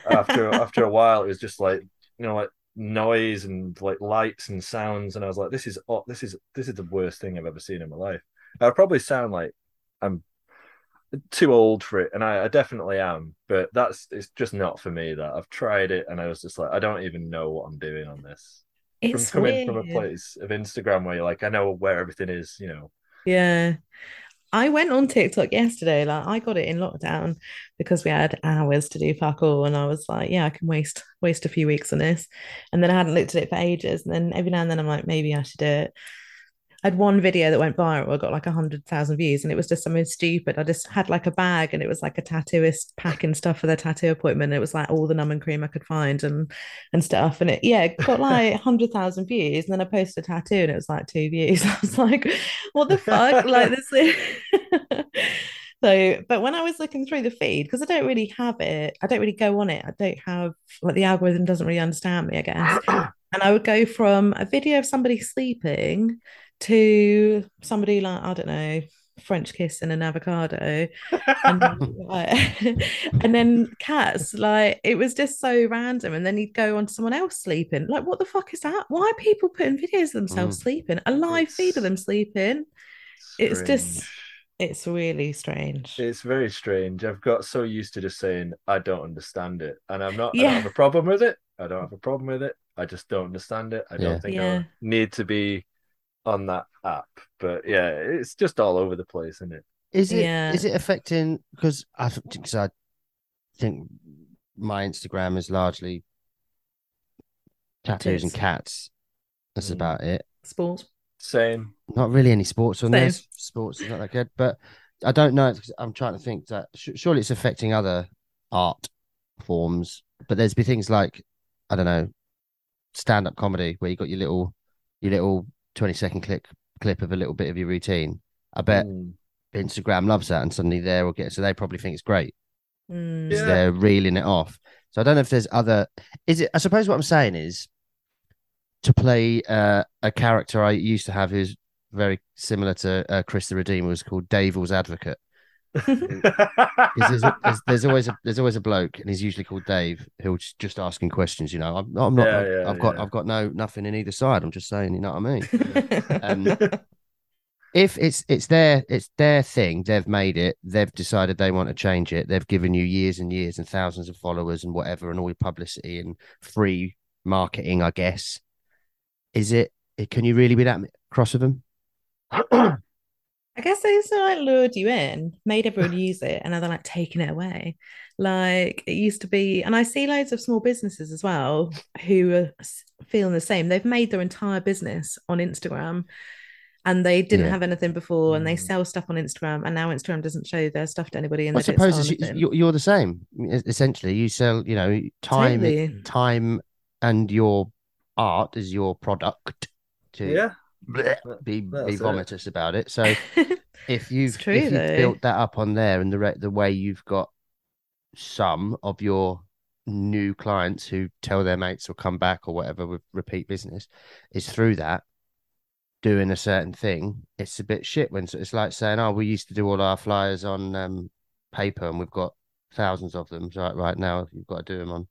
after after a while, it was just like you know like noise and like lights and sounds, and I was like, this is oh, this is this is the worst thing I've ever seen in my life. I probably sound like I'm too old for it, and I, I definitely am. But that's it's just not for me. That I've tried it, and I was just like, I don't even know what I'm doing on this. It's from coming from a place of Instagram where you're like, I know where everything is. You know. Yeah. I went on TikTok yesterday. Like I got it in lockdown because we had hours to do all, and I was like, yeah, I can waste waste a few weeks on this. And then I hadn't looked at it for ages. And then every now and then I'm like, maybe I should do it. I had one video that went viral, I got like a hundred thousand views, and it was just something stupid. I just had like a bag and it was like a tattooist packing stuff for their tattoo appointment. It was like all the numbing cream I could find and and stuff. And it yeah, it got like a hundred thousand views. And then I posted a tattoo and it was like two views. I was like, what the fuck? like this so but when I was looking through the feed, because I don't really have it, I don't really go on it. I don't have like the algorithm doesn't really understand me, I guess. and I would go from a video of somebody sleeping to somebody like, I don't know, French kiss and an avocado, and then, like, and then cats. Like it was just so random. And then he'd go on to someone else sleeping. Like what the fuck is that? Why are people putting videos of themselves Mm. sleeping? A live feed of them sleeping. It's just- It's really strange. It's very strange. I've got so used to just saying I don't understand it, and I'm not. I Yeah. don't have a problem with it. I don't have a problem with it. I just don't understand it. I don't Yeah. think Yeah. I need to be on that app. But yeah, it's just all over the place, isn't it? Is it is Yeah. it affecting because I because I think my Instagram is largely tattoos and cats. That's Mm. about it. Sports. Same. Not really any sports on Same. this. Sports is not that good, but I don't know. It's- I'm trying to think that sh- surely it's affecting other art forms, but there's be things like I don't know, stand up comedy where you got your little your little 20 second clip clip of a little bit of your routine. I bet Mm. Instagram loves that, and suddenly there will get so they probably think it's great. Mm. Yeah. They're reeling it off. So I don't know if there's other. Is it? I suppose what I'm saying is to play uh, a character I used to have who's very similar to uh, Chris the Redeemer was called Devil's Advocate. There's, there's, there's always a there's always a bloke, and he's usually called Dave, who's just asking questions. You know, I'm, I'm not. Yeah, I've, yeah, got. I've got no nothing in either side. I'm just saying. You know what I mean? Um, if it's it's their it's their thing, they've made it. They've decided they want to change it. They've given you years and years and thousands of followers and whatever, and all your publicity and free marketing. I guess. Is it? it- Can you really be that cross with them? I guess they sort of like lured you in, made everyone use it, and now they're like taking it away. Like it used to be, and I see loads of small businesses as well who are feeling the same. They've made their entire business on Instagram and they didn't Yeah. have anything before and they Mm. sell stuff on Instagram and now Instagram doesn't show their stuff to anybody and I they don't suppose it's, you- you're the same. Essentially, you sell. You know, time, Totally. time, and your art is your product. To yeah. Bleh, be be it. vomitous about it. So if you've true, if you've though. built that up on there and the re- the way you've got some of your new clients who tell their mates or come back or whatever with repeat business is through that doing a certain thing it's a bit shit when it's like saying oh we used to do all our flyers on um paper and we've got thousands of them right right now you've got to do them on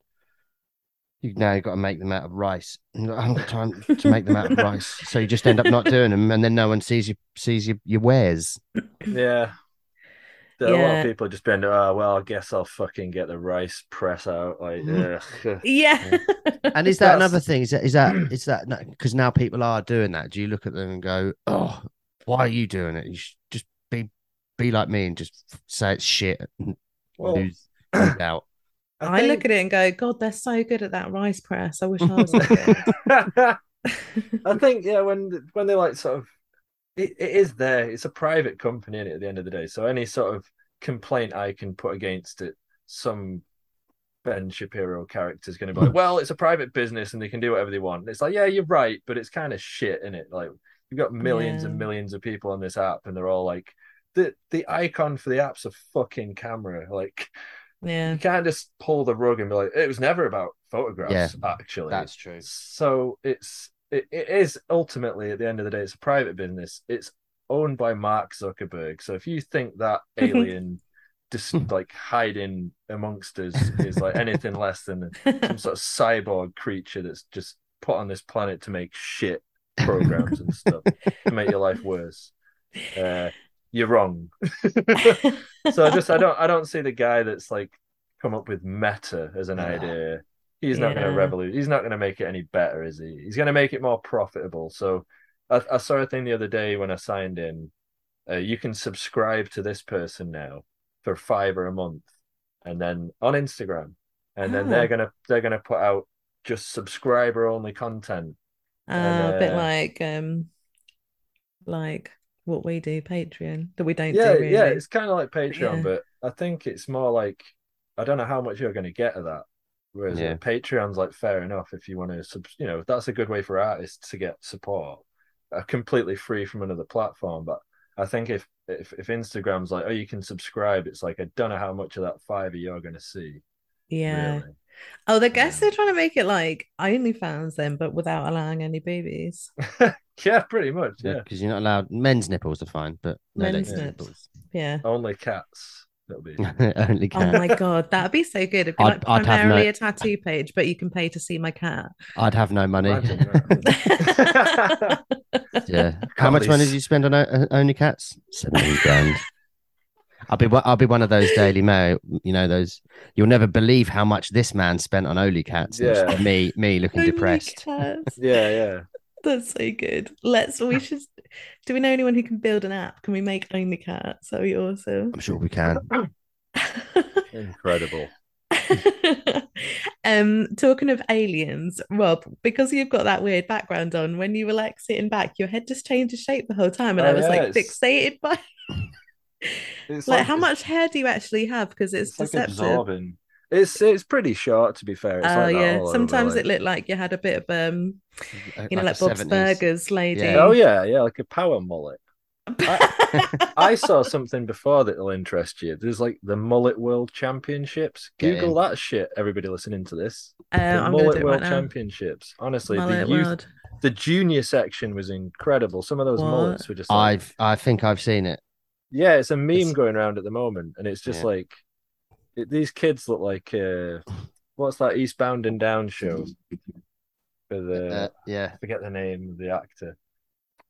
you now you've got to make them out of rice And I haven't got time to make them out of rice so you just end up not doing them and then no one sees you sees your, your wares Yeah. There are a lot of people just been, oh, well, I guess I'll fucking get the rice press out. Like, mm. ugh. yeah. And is that That's- another thing? Is that is that is that because now people are doing that? Do you look at them and go, "Oh, why are you doing it? You should just be be like me and just say it's shit and Well, lose, lose out." I look at it and go, God, they're so good at that rice press. I wish I was. I think yeah, when when they like sort of it, it is there. It's a private company at the end of the day. So any sort of complaint I can put against it, some Ben Shapiro character is going to be like, well, it's a private business and they can do whatever they want. And it's like, yeah, you're right, but it's kind of shit in it. Like you've got millions and millions of people on this app, and they're all like, the the icon for the app's a fucking camera. Like yeah. you can't just pull the rug and be like, it was never about photographs. Actually, That's true. so it's it, it is ultimately at the end of the day, it's a private business. It's owned by Mark Zuckerberg. So if you think that alien just like hiding amongst us is like anything less than some sort of cyborg creature that's just put on this planet to make shit programs and stuff to make your life worse, uh, you're wrong. so I just I don't I don't see the guy that's like come up with meta as an Yeah. idea. He's not going to revolute. He's not going to make it any better, is he? He's going to make it more profitable. So I, I saw a thing the other day when I signed in. Uh, you can subscribe to this person now for five or a month, and then on Instagram, and then Ah. they're gonna they're gonna put out just subscriber only content. Uh, a bit uh, like um like what we do, Patreon, that we don't yeah, do really. yeah, it's kind of like Patreon, Yeah. but I think it's more like I don't know how much you're going to get of that. Whereas Yeah. Patreon's like fair enough if you want to, sub- you know, that's a good way for artists to get support, uh, completely free from another platform. But I think if if if Instagram's like, oh, you can subscribe, it's like I don't know how much of that fiver you're going to see. Yeah. Really. Oh, I guess they're trying to make it like OnlyFans then, but without allowing any boobies. Yeah, pretty much. Yeah. because you're not allowed. Men's nipples are fine, but no Men's nipples. nips. Yeah. Only cats. That'll be. Only Oh my god, that'd be so good. It'd be I'd- like I'd have primarily no- a tattoo page, but you can pay to see my cat. I'd have no money. Imagine that. yeah. How much money Collies. did you spend on o- uh, only cats? Seventeen grand. I'll be one- I'll be one of those Daily Mail. You know those. You'll never believe how much this man spent on only cats. Yeah. Me me looking Only depressed. cats. yeah, yeah. That's so good. Let's we should do we know anyone who can build an app? Can we make only cats? That'd be awesome. I'm sure we can. Incredible. um talking of aliens rob because you've got that weird background on when you were like sitting back your head just changed its shape the whole time and Oh, i was yeah, like fixated by It's like, how much hair do you actually have because it's, It's like deceptive absorbing. It's it's pretty short to be fair. It's oh like yeah all over, sometimes like- it looked like you had a bit of um you know a like, bob's 70s. burgers lady Yeah. Oh yeah, yeah, like a power mullet. I saw something before that'll interest you. There's like the Mullet World Championships. Get Google in. that shit. Everybody listening to this. Uh, The I'm Mullet do it World right now. Championships. Honestly, Mullet the youth, World. the junior section was incredible. Some of those What? mullets were just like, I've I think I've seen it. Yeah, it's a meme It's- going around at the moment, and it's just Yeah. like it, these kids look like uh, what's that Eastbound and Down show? For the Uh, yeah. I forget the name of the actor,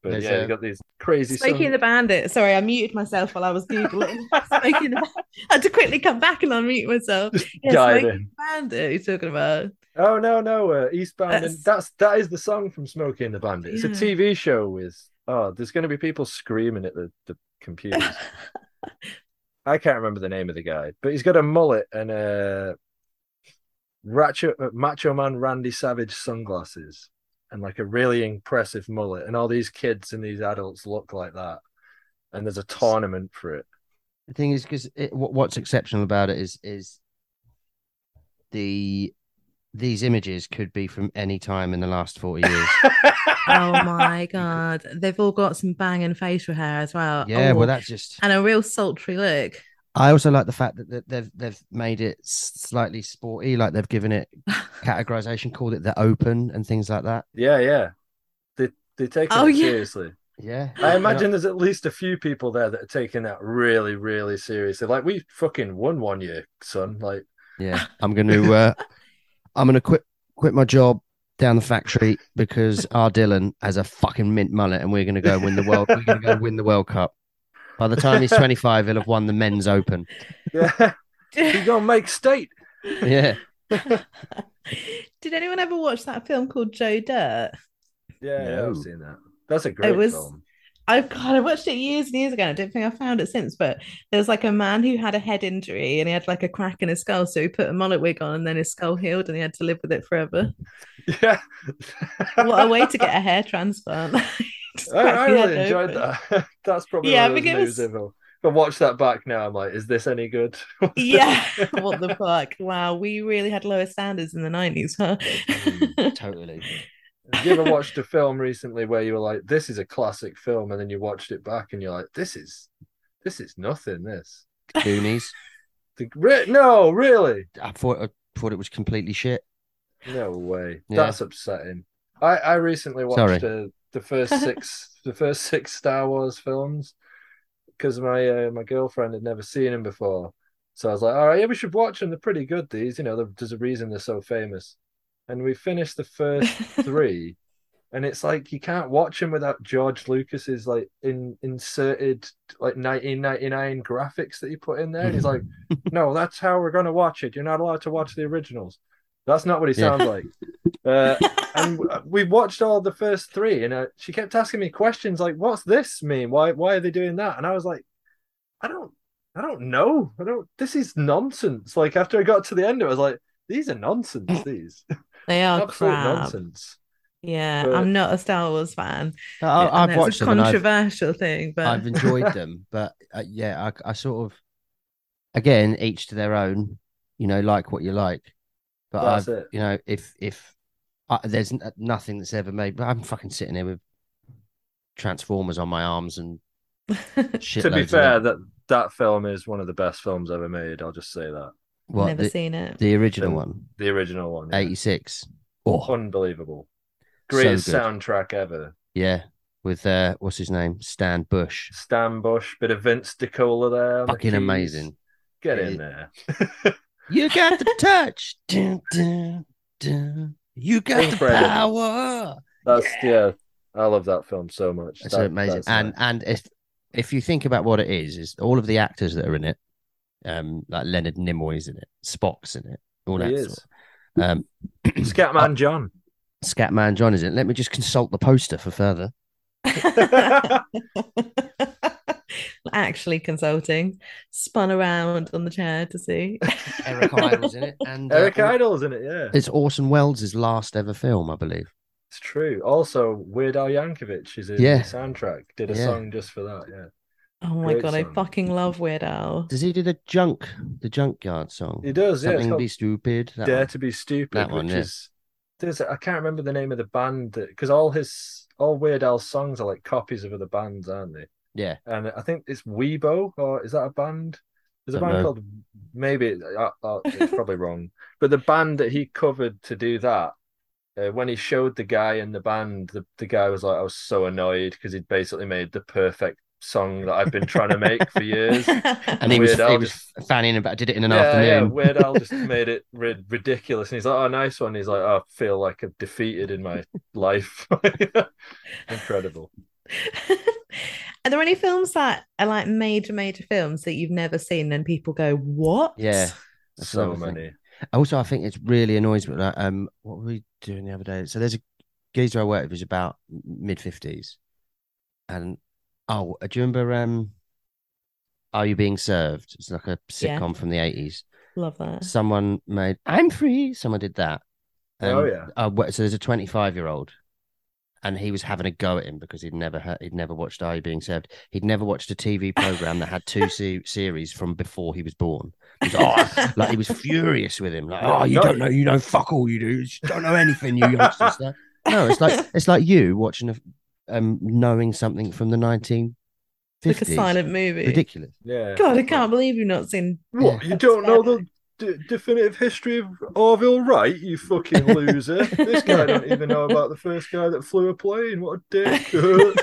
but There's yeah, a- you got these crazy. Smokey and the Bandit. Sorry, I muted myself while I was googling. Smokey and the Bandit. I had to quickly come back and unmute myself. Yeah, dive Smokey the Bandit. You're talking about. Oh no, no, uh, Eastbound, That's- and that's that is the song from Smokey the Bandit. It's a TV show with oh, there's going to be people screaming at the the computers. I can't remember the name of the guy, but he's got a mullet and a macho, uh, macho man Randy Savage sunglasses and like a really impressive mullet, and all these kids and these adults look like that. And there's a tournament for it. The thing is, because what's exceptional about it is is the these images could be from any time in the last forty years. oh my god, they've all got some banging facial hair as well. yeah, Oh, well, that's just. and a real sultry look. I also like the fact that that they've they've made it slightly sporty, like they've given it categorization, called it the open and things like that. yeah, yeah. They they take Oh, it yeah. seriously. Yeah, I imagine there's at least a few people there that are taking that really, really seriously. Like we fucking won one year, son. Like Yeah, I'm going to. Uh, I'm going to quit quit my job down the factory because our Dylan has a fucking mint mullet, and we're going to go win the world. We're going to go win the World Cup. By the time he's 25, he'll have won the men's open. yeah, you gonna make state. Yeah, Did anyone ever watch that film called Joe Dirt? Yeah, yeah, No. I've seen that. That's a great was- film. I God, I watched it years and years ago. and I don't think I found it since, but there was like a man who had a head injury and he had like a crack in his skull, so he put a mullet wig on and then his skull healed and he had to live with it forever. Yeah. What a way to get a hair transplant! I, I really enjoyed open. that. That's probably Yeah, one of those it news was- info. Watch that back now, I'm like, is this any good? Yeah, what the fuck? Wow, we really had lower standards in the nineties, huh? Mm, totally. Have you ever watched a film recently where you were like, this is a classic film, and then you watched it back and you're like, this is this is nothing. This. Goonies. The, re- no, really. I thought I thought it was completely shit. No way. Yeah. That's upsetting. I I recently watched uh, the first six the first six Star Wars films because my uh, my girlfriend had never seen them before. So I was like, all right, yeah, we should watch them. They're pretty good. These, you know, there's a reason they're so famous. And we finished the first three, and it's like you can't watch them without George Lucas's like in inserted like 1999 graphics that he put in there. And he's like, no, that's how we're gonna watch it. You're not allowed to watch the originals. That's not what he Yeah. sounds like. Uh, and we watched all the first three, and uh, she kept asking me questions like, "What's this mean? Why why are they doing that?" And I was like, "I don't I don't know. I don't. This is nonsense." Like after I got to the end, I was like, "These are nonsense. These They are absolute crap. nonsense." Yeah, But- I'm not a Star Wars fan. I, I've it's watched a them. and I've- controversial thing, but I've enjoyed them, but uh, yeah, I, I sort of, again, each to their own. You know, like what you like. But That's I've, it. you know, if if I, there's nothing that's ever made, but I'm fucking sitting here with Transformers on my arms and shit. to be fair, that that film is one of the best films ever made. I'll just say that. What Never the, seen it. the original The- one? The original one. yeah. Eighty six. Oh, Unbelievable. Greatest good. soundtrack ever. yeah. With uh, what's his name? Stan Bush. Stan Bush, bit of Vince DiCola there. on the Fucking amazing. Get Yeah. in there. You got the touch. Dun, dun, dun. You got the power. That's yeah. I love that film so much. It's That- amazing. that's And nice. and if if you think about what it is, is all of the actors that are in it, um, like Leonard Nimoy's in it, Spock's in it, all that He sort is. of- Um, Scatman John. Scatman John is it. Let me just consult the poster for further. Actually consulting, spun around on the chair to see. Eric Idle's in it, and uh, Eric all- Idle's in it, yeah. It's Orson Welles' last ever film, I believe. It's true. Also, Weird Al Yankovic is in Yeah. the soundtrack. Did a Yeah. song just for that, yeah. Oh my Great god, I fucking love Weird Al. Does he do the junk, the junkyard song? He does, yeah. It's Something called be stupid. that Dare one? to be stupid, That one, which yeah. is there's I can't remember the name of the band because all his all Weird Al's songs are like copies of other bands, aren't they? Yeah, And I think it's Weibo, or is that a band? There's a band know. called maybe uh, uh, it's probably wrong, but the band that he covered to do that. Uh, when he showed the guy in the band, the, the guy was like, I was so annoyed because he'd basically made the perfect song that I've been trying to make for years. and he was Weird Al he was just- fanning about. Did it in an yeah, yeah, afternoon. Weird Al just made it ri- ridiculous, and he's like, "Oh, nice one." He's like, "Oh, I feel like I'm defeated in my life." Incredible. Are there any films that are like major, major films that you've never seen and people go, What? Yeah. That's so another thing. many. Also, I think it's really annoys me. Like, um, what were we doing the other day? So there's a geezer I work with who's about mid fifties, and oh, do you remember? Um, Are you being served? It's like a Yeah. sitcom from the eighties. Love that. Someone made "I'm free." Someone did that. Oh, yeah. uh, so there's a 25 year old, and he was having a go at him because he'd never heard, he'd never watched Are You Being Served. He'd never watched a TV program that had two se- series from before he was born. He was, oh, like he was furious with him. Like, oh, you No. don't know, you know, fuck all you do. You don't know anything, you youngsters. Like, no, it's like it's like you watching a, um, knowing something from the 1950s. like a silent movie. Ridiculous. Yeah. God, I can't believe you've not seen. What? You don't know the d- definitive history of Orville Wright? You fucking loser! this guy don't even know about the first guy that flew a plane. What a dick!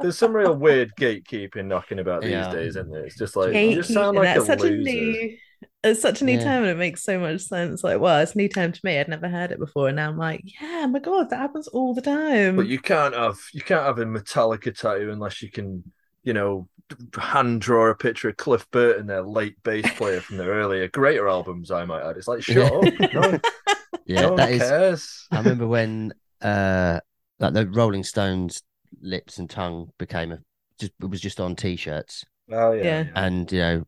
There's some real weird gatekeeping knocking about these Yeah. days, isn't there? It's just like you just sound like a that's such loser. a new it's such a new Yeah. term and it makes so much sense. Like, well, it's a new term to me. I'd never heard it before. And now I'm like, yeah, my God, that happens all the time. But you can't have you can't have a Metallica tattoo unless you can, you know, hand draw a picture of Cliff Burton, their late bass player from their earlier greater albums. I might add. It's like shut up, no, Yeah, no that one is. cares. I remember when uh like the Rolling Stones lips and tongue became a just it was just on t-shirts Oh yeah, Yeah. and you know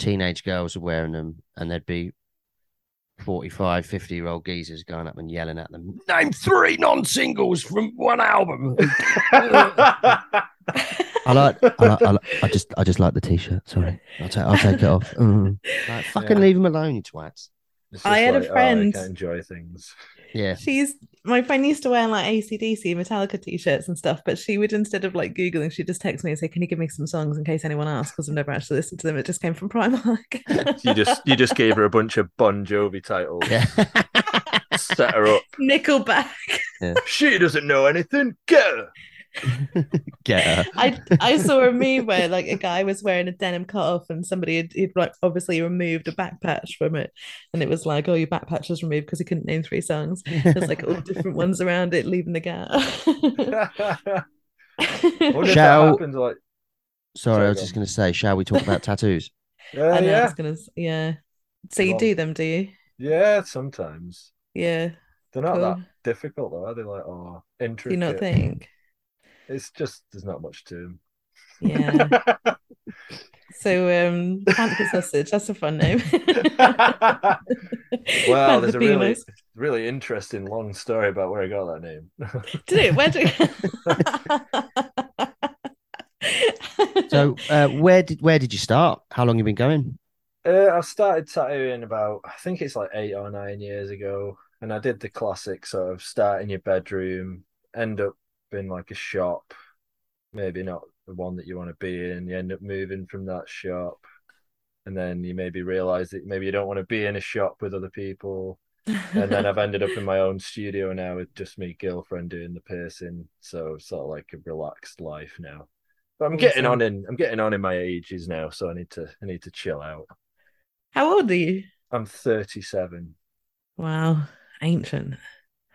teenage girls were wearing them and there'd be 45 50 year old geezers going up and yelling at them name three non-singles from one album I like I, like, I, like, I just I just like the t-shirt sorry I'll take I'll take it off Mm. like fucking Yeah. leave him alone you twats I just had a like, oh, friend- can't enjoy things. yeah She's my friend used to wear like ACDC Metallica t-shirts and stuff, but she would instead of like Googling, she'd just text me and say, Can you give me some songs in case anyone asks? Because I've never actually listened to them. It just came from Primark. You just you just gave her a bunch of Bon Jovi titles, yeah set her up. Nickelback. She doesn't know anything. Get her. Get her I I saw a meme where like a guy was wearing a denim cutoff and somebody had he'd like obviously removed a back patch from it, and it was like, oh, your back patch was removed because he couldn't name three songs. There's like all different ones around it, leaving the gap. I wonder if Shall- that happens like sorry I was go just going to say shall we talk about tattoos uh, I know, I yeah was gonna, yeah. So you do them, do you? yeah sometimes Yeah. they're not Cool. that difficult though. Are they like oh Do intricate? you not think? It's just there's not much to them. Yeah. So um Panther Sausage, that's a fun name. Wow, there's Panther a really really interesting long story about where I got that name. Did it? Where do So, uh, where did where did you start? How long have you been going? Uh, I started tattooing about, I think it's like eight or nine years ago, and I did the classic sort of start in your bedroom, end up in like a shop, maybe not the one that you want to be in. You end up moving from that shop, and then you maybe realize that maybe you don't want to be in a shop with other people. And then I've ended up in my own studio now with just me girlfriend doing the piercing. So sort of like a relaxed life now. But I'm getting on in I'm getting on in my ages now, so I need to I need to chill out. How old are you? I'm 37. Wow, ancient.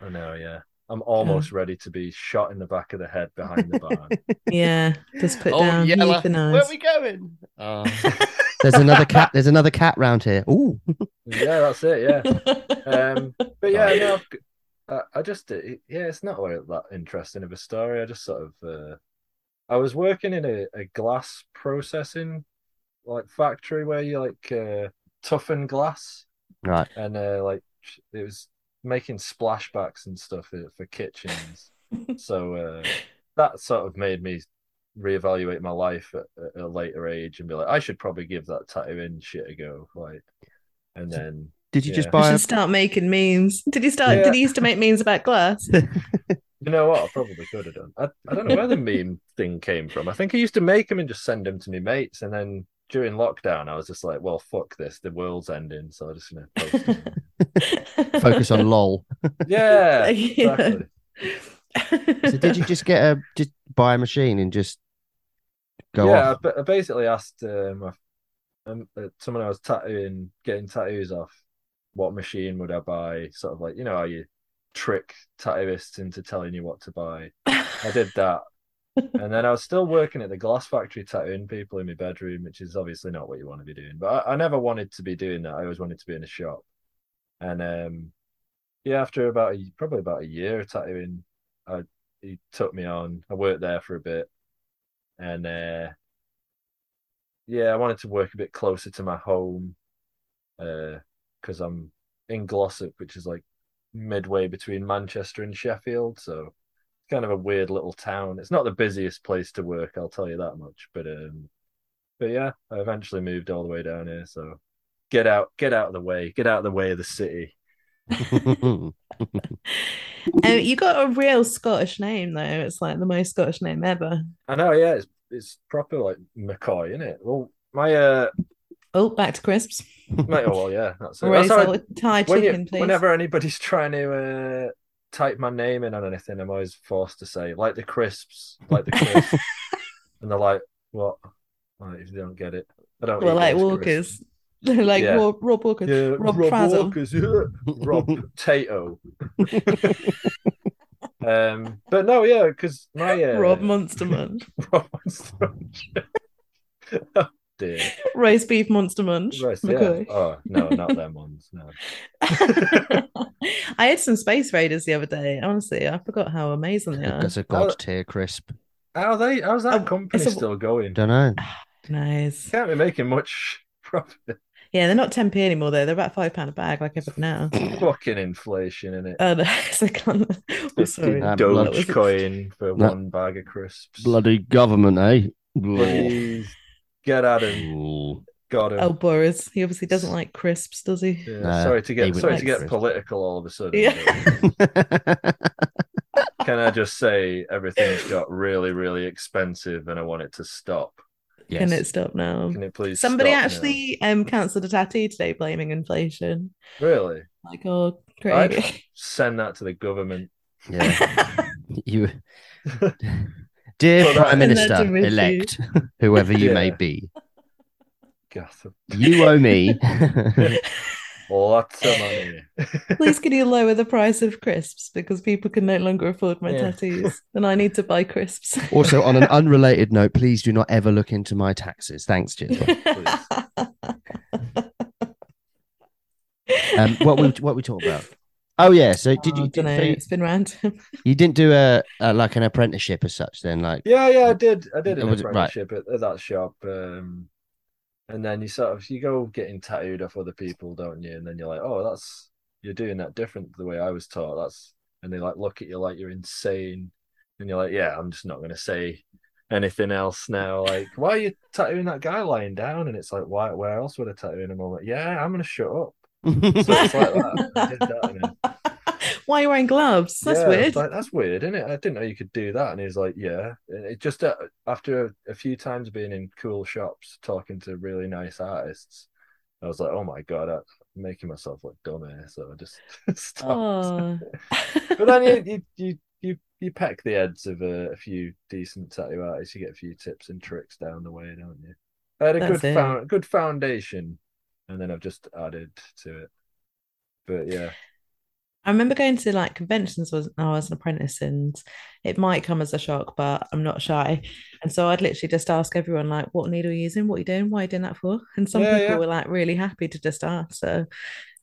I know, yeah. I'm almost ready to be shot in the back of the head behind the barn. Yeah, just put oh, down Yella, euthanize. where are we going? Oh. There's another cat. There's another cat round here. Ooh. yeah, that's it. Yeah. Um, but yeah, no, I've g- I, I just it- yeah, it's not really that interesting of a story. I just sort of uh, I was working in a, a glass processing like factory where you like uh, toughen glass Right. and uh, like it was making splashbacks and stuff for, for kitchens. so uh, that sort of made me reevaluate my life at, at a later age and be like, I should probably give that tattooing shit a go. Like, and then Did you just Yeah. You buy a start making memes. Did you start? Yeah. Did you used to make memes about glass? You know what? I probably could have done. I, I don't know where the meme thing came from. I think I used to make them and just send them to my mates. And then during lockdown, I was just like, well, fuck this. The world's ending. So I'm just going to post them. focus on LOL? Yeah, Yeah. exactly. So did you just get a just buy a machine and just go yeah, off? I, I basically asked uh, um, uh, someone I was tattooing, getting tattoos off, what machine would I buy? Sort of like, you know, how you trick tattooists into telling you what to buy. I did that. And then I was still working at the glass factory tattooing people in my bedroom, which is obviously not what you want to be doing. But I, I never wanted to be doing that. I always wanted to be in a shop. And um, yeah, after about a, probably about a year of tattooing, I, he took me on. I worked there for a bit, and uh, yeah, I wanted to work a bit closer to my home because I'm in Glossop, which is like midway between Manchester and Sheffield. So kind of a weird little town. It's not the busiest place to work, I'll tell you that much. But um, but yeah, I eventually moved all the way down here. So get out, get out of the way, get out of the way of the city. Um, you got a real Scottish name though. It's like the most Scottish name ever. I know, yeah, it's it's proper like McCoy, isn't it? Well, my uh, Oh, back to crisps. my, oh well, yeah, that's it. That's how I- out Thai when you- chicken, please. whenever anybody's trying to uh, type my name in on anything, I'm always forced to say like the crisps, like the crisps, and they're like, "What?" Like, if they don't get it, I don't. well, like Walkers. like Yeah. Rob, Rob Walker. Yeah, Rob Rob. Walkers, yeah. Rob Tayto. um, but no, yeah, because my uh, Rob Monster Munch. Rob Monster. Oh dear. Roast beef Monster Munch. Right, yeah. Oh no, not them ones. No. I had some Space Raiders the other day. Honestly, I forgot how amazing they are. That's a god tier crisp. How are they? How's that Um, company a- still going? Don't know. Nice. Can't be making much profit. Yeah, they're not 10p anymore though. They're about five pound a bag, like everything else. Fucking inflation in it. Oh, no, it's like on- oh, sorry. Um, Doge was- coin for No. one bag of crisps. Bloody government, eh? Please get at him. Ooh. Got him. Oh, Boris. He obviously doesn't like crisps, does he? Yeah, Nah, sorry to get sorry like to get crisps. political all of a sudden. Yeah. Can I just say everything's got really, really expensive and I want it to stop? yes. Can it stop now? Can it please Somebody stop now? actually um cancelled a tattoo today blaming inflation. Really? Like, oh, great. I'd send that to the government. Yeah. you, dear Put Prime Minister to miss you. elect, whoever you may be, Gotham. you owe me. Lots of money. Please can you lower the price of crisps because people can no longer afford my Yeah. tattoos and I need to buy crisps. also, on an unrelated note, please do not ever look into my taxes. Thanks, Giselle. Um, what we what we talk about? Oh yeah. So did you Oh, did, dunno, so you, it's been random. you didn't do a, a like an apprenticeship as such then? Like Yeah, yeah, I did. I did an Was it- right. apprenticeship at, at that shop. Um, and then you sort of you go getting tattooed off other people, don't you? And then you're like, oh, that's you're doing that different to the way I was taught. That's and they like look at you like you're insane, and you're like, yeah, I'm just not gonna say anything else now. Like, why are you tattooing that guy lying down? And it's like, why? Where else would I tattoo him? I'm like, yeah, I'm gonna shut up. So it's like that. I did that, Why are you wearing gloves? That's Yeah, weird. Like, That's weird, isn't it? I didn't know you could do that. And he's like, yeah. And It just uh, after a, a few times being in cool shops, talking to really nice artists, I was like, oh my god, I'm making myself look dumb here. So I just stopped. But then you you you you, you peck the heads of a, a few decent tattoo artists. You get a few tips and tricks down the way, don't you? I had a That's good found, good foundation, and then I've just added to it. But yeah, I remember going to like conventions when I was an apprentice, and it might come as a shock, but I'm not shy. And so I'd literally just ask everyone, like, what needle are you using? What are you doing? Why are you doing that for? And some Yeah, people yeah. were like really happy to just ask. So,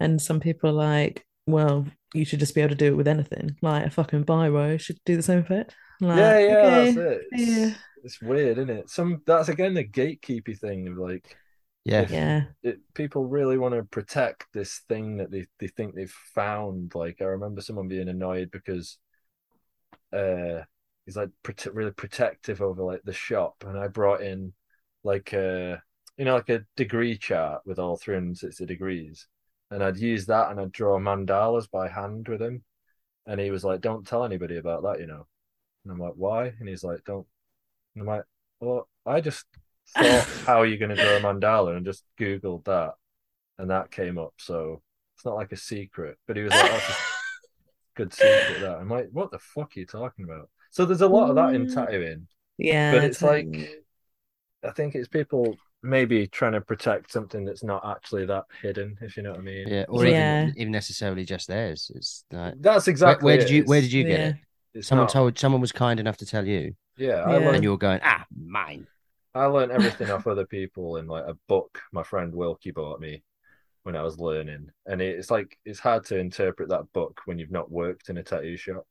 and some people like, well, you should just be able to do it with anything. Like a fucking biro should do the same effect. Like, yeah, yeah, okay, that's it. It's, yeah. it's weird, isn't it? Some that's again the gatekeepy thing of like Yeah. Yeah. it, people really want to protect this thing that they, they think they've found. Like I remember someone being annoyed because uh he's like prote- really protective over like the shop, and I brought in like a you know like a degree chart with all 360 degrees, and I'd use that and I'd draw mandalas by hand with him, and he was like, "Don't tell anybody about that," you know. And I'm like, "Why?" And he's like, "Don't." And I'm like, "Well, I just thought how are you going to draw a mandala and just googled that and that came up so it's not like a secret but he was like that's a good secret that i'm like what the fuck are you talking about so there's a lot of that in Mm. tattooing Yeah. but it's like i think it's people maybe trying to protect something that's not actually that hidden if you know what i mean Yeah. Or Yeah. even even necessarily just theirs. It's like that's exactly where did you where did you get Yeah. it? it's Someone not- told someone was kind enough to tell you, yeah Yeah. learned and you were going, ah, mine. I learned everything off other people in like a book my friend Wilkie bought me when I was learning. And it's like it's hard to interpret that book when you've not worked in a tattoo shop.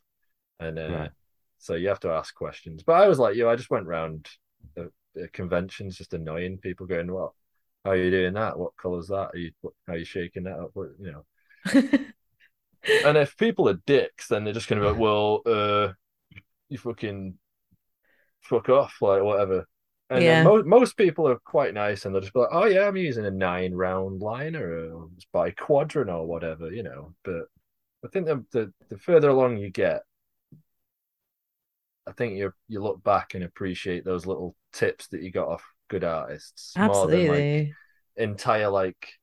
And uh, Right. so you have to ask questions. But I was like, yo, I just went round the, the conventions just annoying people going, What how are you doing that? What colour's that? Are you what, how are you shaking that up? What, you know. And if people are dicks, then they're just gonna be like, Well, uh you fucking fuck off, like whatever. And Yeah. mo- most people are quite nice, and they'll just be like, "Oh yeah, I'm using a nine round liner, or it's by quadrant or whatever," you know. But I think the, the the further along you get, I think you you look back and appreciate those little tips that you got off good artists more than like entire like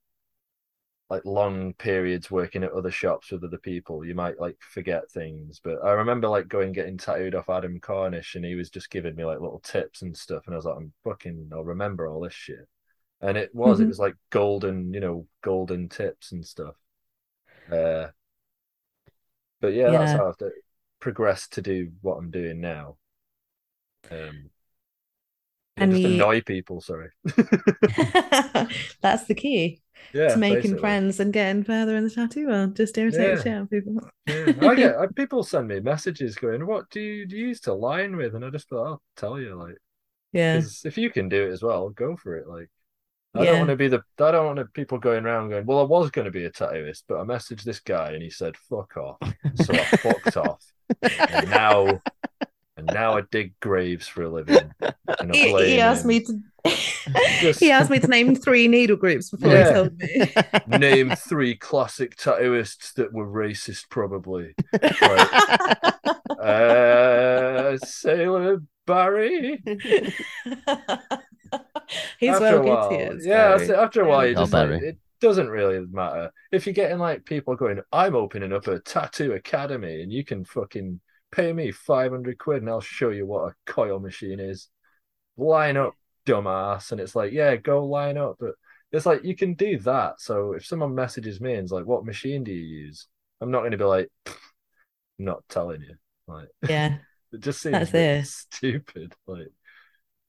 like long periods working at other shops with other people you might like forget things but i remember like going getting tattooed off adam cornish and he was just giving me like little tips and stuff and i was like i'm fucking i'll remember all this shit and it was it Mhm. was like golden you know golden tips and stuff uh but yeah, that's how i've progressed to do what i'm doing now um yeah, And just annoy people sorry That's the key yeah to making basically. friends and getting further in the tattoo world. Just irritate the Yeah. shit out of people. Yeah, I get I, uh, people send me messages going, "What do you, do you use to line with?" And I just thought, I'll tell you, like, yeah, if you can do it as well, go for it. Like, I Yeah. don't want to be the I don't want to people going around going, "Well, I was going to be a tattooist, but I messaged this guy and he said fuck off, so I fucked off, and now and now I dig graves for a living." And He, he asked me to Just- he asked me to name three needle groups before Yeah. he told me. name three classic tattooists that were racist, probably. Like, uh, Sailor Barry. He's after well a while, good. He yeah, Barry. after a while, you just like, it doesn't really matter if you're getting like people going. I'm opening up a tattoo academy, and you can fucking pay me five hundred quid, and I'll show you what a coil machine is. Line up, dumbass, and it's like, yeah, go line up, but it's like you can do that. So if someone messages me and is like, "What machine do you use?" I'm not going to be like, "I'm not telling you. Like, Yeah. it just seems That's it. stupid. Like,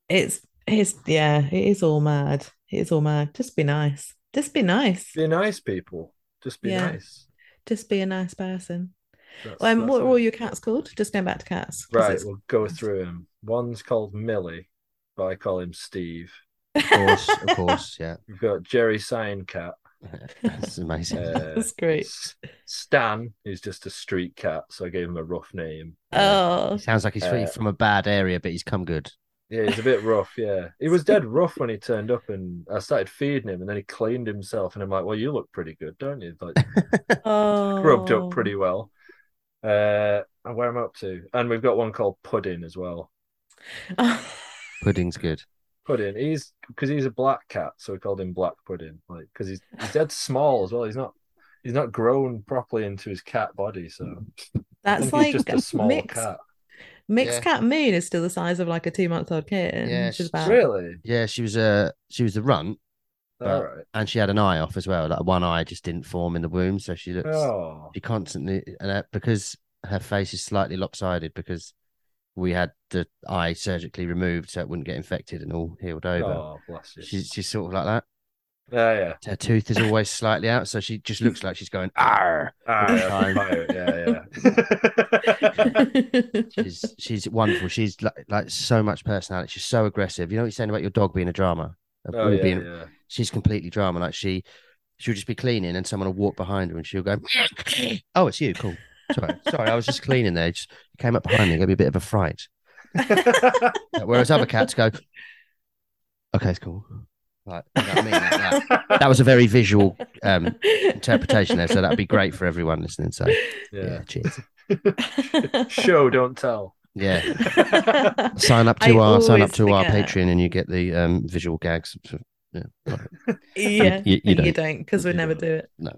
It's it's yeah, it is all mad. It is all mad. Just be nice. Just be nice. be nice, people. Just be Yeah. nice. Just be a nice person. That's- Um, that's what it. were all your cats called? Just going back to cats. Right, it's- we'll go through them. One's called Millie, but I call him Steve. Of course, of course, yeah. We've got Jerry Signcat, That's amazing. uh, That's great. Stan, is just a street cat, so I gave him a rough name. Oh, Sounds like he's Uh, from a bad area, but he's come good. yeah, he's a bit rough. Yeah, he was dead rough when he turned up, and I started feeding him, and then he cleaned himself, and I'm like, "Well, you look pretty good, don't you?" Like oh, scrubbed up pretty well. Uh, and where I'm I up to? And we've got one called Pudding as well. Pudding's good. Pudding. He's because he's a black cat, so we called him Black Pudding. Like because he's he's dead small as well. He's not he's not grown properly into his cat body, so That's think like he's just a small mixed, cat. mixed Yeah. cat Moon is still the size of like a two month old kitten. Yeah, she's about Really? Yeah, she was a she was the runt, All But- right. and she had an eye off as well. Like one eye just didn't form in the womb, so she looks Oh, she constantly and that, because her face is slightly lopsided because we had the eye surgically removed so it wouldn't get infected and all healed over. oh, bless you. She's she's sort of like that. yeah, yeah. Her tooth is always slightly out, so she just looks like she's going ah. Ah, yeah, yeah, yeah. She's she's wonderful. She's like, like so much personality. She's so aggressive. You know what you're saying about your dog being a drama. Oh, yeah, being- yeah. She's completely drama. Like she she'll just be cleaning and someone will walk behind her and she'll go, "Oh, it's you. Cool. Sorry, sorry. I was just cleaning there. Just came up behind me, gave me a bit of a fright." Whereas other cats go, "Okay, it's cool." Like, you know I mean? Like that. that was a very visual um, interpretation there, so that'd be great for everyone listening. So yeah, yeah. cheers. Show, don't tell. Yeah, sign up I to our sign up always to our forget. Patreon, and you get the um, visual gags. So, yeah, yeah, You- you you don't. don't because we You never don't. do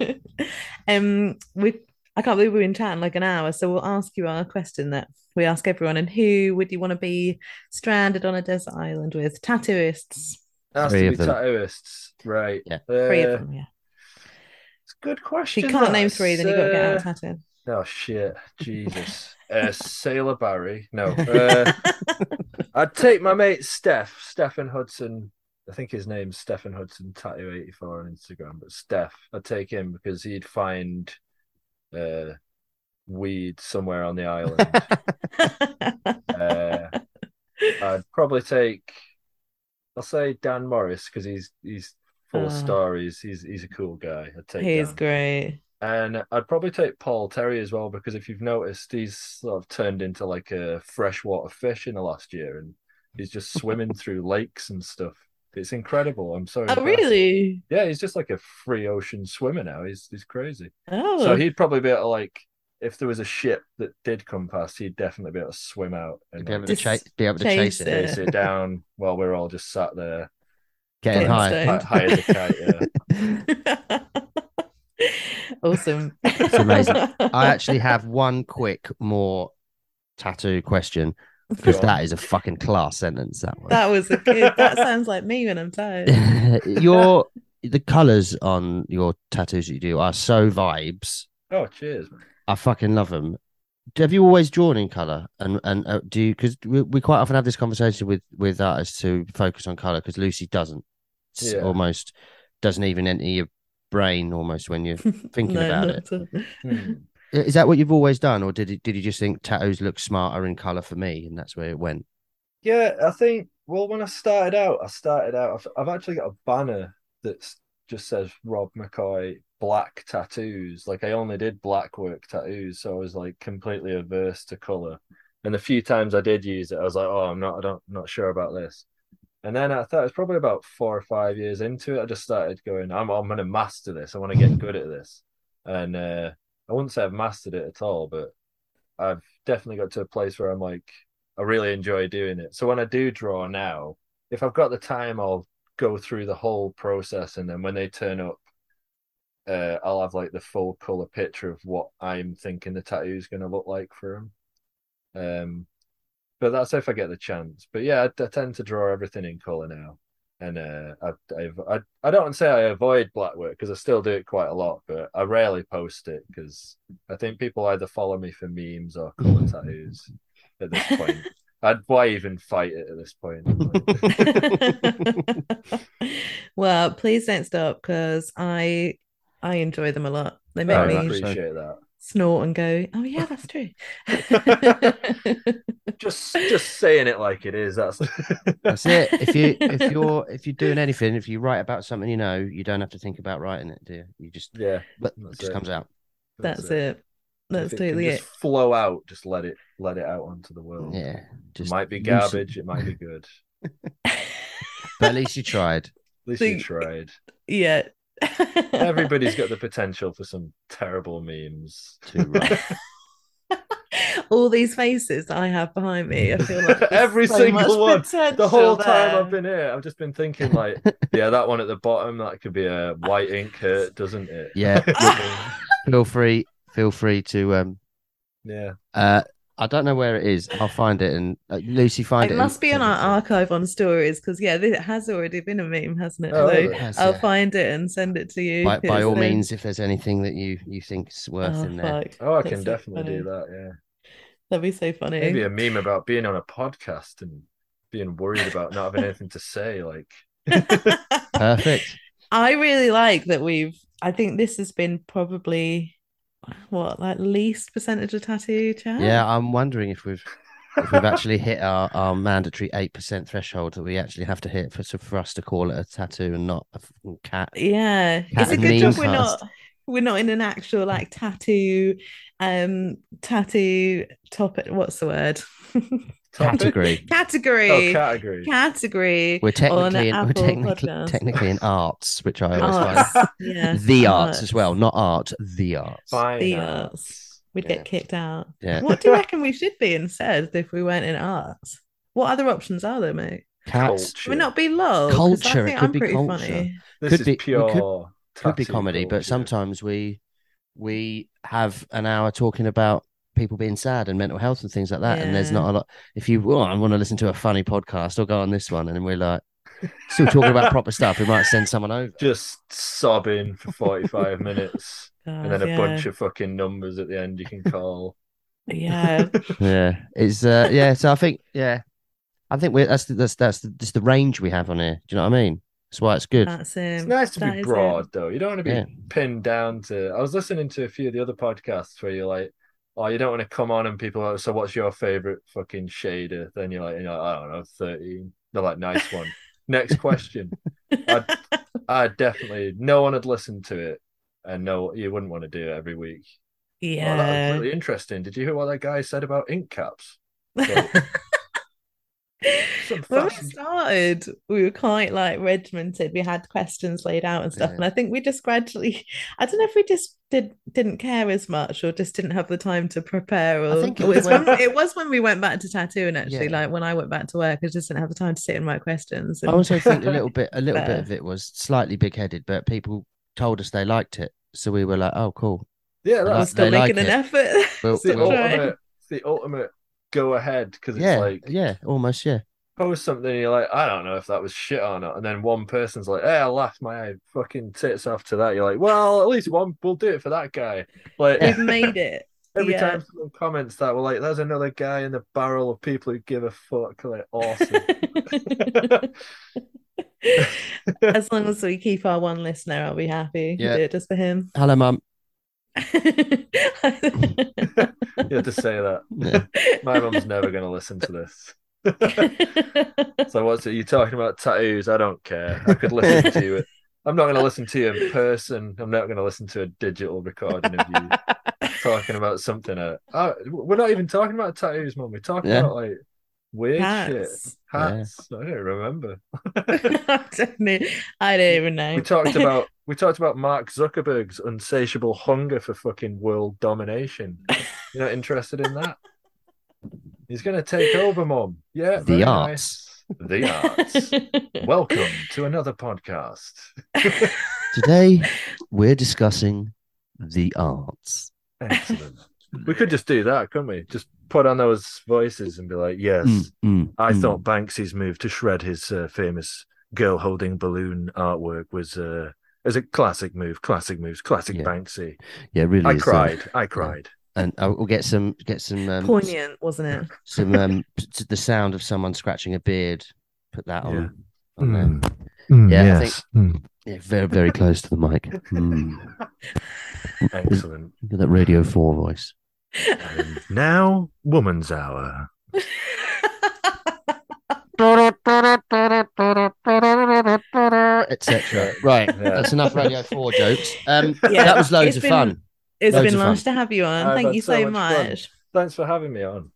it. um, we I can't believe we've been chatting like an hour, so we'll ask you our question that we ask everyone. And who would you want to be stranded on a desert island with? Tattooists, Has Three to of be them. tattooists, right? Yeah. three Uh, of them. Yeah, It's a good question. if question. you can't name three, then you've got to get out Uh, of tattooing. Oh shit, Jesus. uh, Sailor Barry. No. Uh, I'd take my mate Steph, Stephen Hudson. I think his name's Stephen Hudson Tattoo 84 on Instagram, but Steph, I'd take him because he'd find uh weed somewhere on the island. uh, I'd probably take I'll say Dan Morris because he's he's full of Oh. stories. He's he's a cool guy. I'd take He's Dan. great. And I'd probably take Paul Terry as well because if you've noticed, he's sort of turned into like a freshwater fish in the last year, and he's just swimming through lakes and stuff. It's incredible. I'm so Oh, impressed. really? Yeah, he's just like a free ocean swimmer now. He's he's crazy. Oh, So he'd probably be able to like, if there was a ship that did come past, he'd definitely be able to swim out and be able to Just chase, be able to chase, chase it, it. chase it down while we're all just sat there getting Getting high. high, high as a kite. Yeah. awesome. It's amazing. I actually have one quick more tattoo question because Go that is a fucking class sentence. That one. That was a good. That sounds like me when I'm tired. your the colors on your tattoos that you do are so vibes. Oh, cheers, man. I fucking love them. Have you always drawn in color? And and uh, do you? Because we, we quite often have this conversation with with artists who focus on color because Lucy doesn't. Yeah. almost doesn't even enter your brain almost when you're thinking No, about not it. at. Hmm. Is that what you've always done, or did it, did you just think tattoos look smarter in color for me, and that's where it went? Yeah, I think. Well, when I started out, I started out. I've, I've actually got a banner that's just says Rob McCoy black tattoos. Like I only did black work tattoos, so I was like completely averse to color. And the few times I did use it, I was like, "Oh, I'm not. I don't. Not sure about this." And then I thought it was probably about four or five years into it. I just started going, "I'm. I'm going to master this. I want to get good at this." And uh, I wouldn't say I've mastered it at all, but I've definitely got to a place where I'm like, I really enjoy doing it. So when I do draw now, if I've got the time, I'll go through the whole process, and then when they turn up, uh, I'll have like the full color picture of what I'm thinking the tattoo is going to look like for them. Um, but that's if I get the chance. But yeah, I, I tend to draw everything in color now, and uh, I, I I don't want to say I avoid black work because I still do it quite a lot, but I rarely post it because I think people either follow me for memes or color tattoos at this point. I'd why even fight it at this point? well, please don't stop because I I enjoy them a lot. They make Oh, me that's- appreciate that. Snort and go, "Oh yeah, that's true." Just just saying it like it is. That's That's it. If you if you're if you're doing anything, if you write about something you know, you don't have to think about writing it, do you? You just yeah, but it just it. comes out. That's it. That's If it can totally just it. flow out. Just let it let it out onto the world. Yeah, It just might be garbage. It might be good. But at least you tried. At least you tried. Yeah. Everybody's got the potential for some terrible memes. Too right. All these faces I have behind me, I feel like Every so single one. The potential whole time. I've been here, I've just been thinking like, yeah, that one at the bottom, that could be a white ink hurt, doesn't it? Yeah. feel free. Feel free to. Um. yeah. Uh. I don't know where it is. I'll find it and uh, Lucy find It it. must be on our archive on stories because yeah, it has already been a meme, hasn't it? Oh, so? It has, I'll yeah. find it and send it to you. by, by all means, if there's anything that you you think's worth oh, in there. fuck. Oh, I That's can so definitely funny. do that. Yeah. That'd be so funny. Maybe a meme about being on a podcast and being worried about not having anything to say. Like, Perfect. I really like that we've. I think this has been probably what like least percentage of tattoo chat. Yeah, I'm wondering if we've if we've actually hit our, our mandatory eight percent threshold that we actually have to hit for for us to call it a tattoo and not a cat. yeah. Cat It's a good job meme we're not we're not in an actual like tattoo um tattoo topic. What's the word? topic? Category. category. Oh, category. category. We're on technically in, we're technically Podcast. technically in arts, which I always Arts. find Yeah. the arts as well, not art, the arts. Fine. The arts. arts. We'd Yeah. get kicked out. Yeah, What do you reckon we should be instead if we weren't in arts? What other options are there, mate? cats Culture. Would not be lol. 'cause Culture, it could I'm be culture. funny. This Could is be- pure. could- could be tattoo comedy, but sometimes we we have an hour talking about people being sad and mental health and things like that, and there's not a lot. If you well, I want to listen to a funny podcast, or go on this one, and we're like still talking about proper stuff. We might send someone over. just sobbing for 45 minutes and then a God, bunch of fucking numbers at the end you can call. yeah. Yeah, it's uh, yeah. So I think yeah, I think we're that's the, that's that's the, that's the range we have on here. Do you know what I mean? That's why it's good. That's it. It's nice to That be is it. broad, though. You don't want to be Yeah. pinned down to. I was listening to a few of the other podcasts where you're like, oh, you don't want to come on and people are, so what's your favorite fucking shader? Then you're like, you know, I don't know, 13. They're like, nice one. Next question. I'd, I'd definitely, no one had listened to it. And no, you wouldn't want to do it every week. Oh, that Yeah. was really interesting. Did you hear what that guy said about ink caps? Some when we started, we were quite like regimented. We had questions laid out and stuff, Yeah. and I think we just gradually. I don't know if we just did didn't care as much, or just didn't have the time to prepare. Or think it it was was when, when- it was when we went back to tattooing. Actually, Yeah. like when I went back to work, I just didn't have the time to sit and write questions. I also think a little bit a little bit of it was slightly big headed, but people told us they liked it, so we were like, oh, cool. Yeah, Like, I'm that's still they like making an it. effort. Well, it's the well- Try. ultimate. It's the ultimate go ahead because it's yeah, like yeah, almost, yeah. post something and you're like, I don't know if that was shit or not, and then one person's like, Hey, I laughed my fucking tits off to that. You're like, Well, at least one we'll do it for that guy. Like We've made it. every yeah. time someone comments that, we're like, There's another guy in the barrel of people who give a fuck. Like awesome. as long as we keep our one listener, I'll be happy. Yeah. Do it just for him. Hello, mum. you have to say that. Yeah. My mum's never gonna listen to this. So what's it? You talking about tattoos? I don't care. I could listen to you. I'm not going to listen to you in person. I'm not going to listen to a digital recording of you talking about something. Uh, uh, we're not even talking about tattoos, mum. We're talking Yeah. about like weird shit. Hats. Hats. I don't remember. I don't. I don't even know. We talked about we talked about Mark Zuckerberg's insatiable hunger for fucking world domination. You're not interested in that? He's going to take over, Mom. Yeah, The arts. nice. The arts. Welcome to another podcast. Today we're discussing the arts. Excellent. we could just do that, couldn't we? Just put on those voices and be like, "Yes, Mm, mm, I mm. thought Banksy's move to shred his uh, famous girl holding balloon artwork was uh, is a classic move. Classic moves. Classic Yeah. Banksy." yeah, really. I is, uh, cried. I cried. and I will get some get some um, Poignant, wasn't it? some um the sound of someone scratching a beard. Put that on. Yeah. on there. Mm. Mm, Yeah, I yes. Mm. Yeah, very very close to the mic. Mm. Excellent. Look at that Radio Four voice. And now, woman's hour. Etc. Right, Yeah. that's enough Radio Four jokes. Um, Yeah, that was loads it's of been- fun. It's Loads been of fun. nice to have you on. I've Thank you so so much much. Thanks for having me on.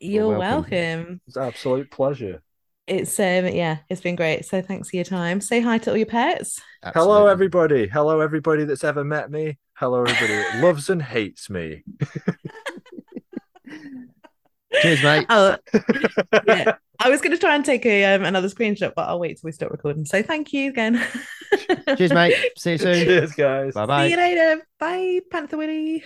You're welcome. welcome. It's an absolute pleasure. It's um yeah, it's been great. So thanks for your time. Say hi to all your pets. Hello, everybody. Hello, everybody that's ever met me. Hello, everybody loves and hates me. Cheers, mate. Oh yeah. I was gonna try and take a um, another screenshot, but I'll wait till we stop recording. So thank you again. Cheers, mate. See you soon. Cheers, guys. Bye bye. See you later. Bye, Panther Willie.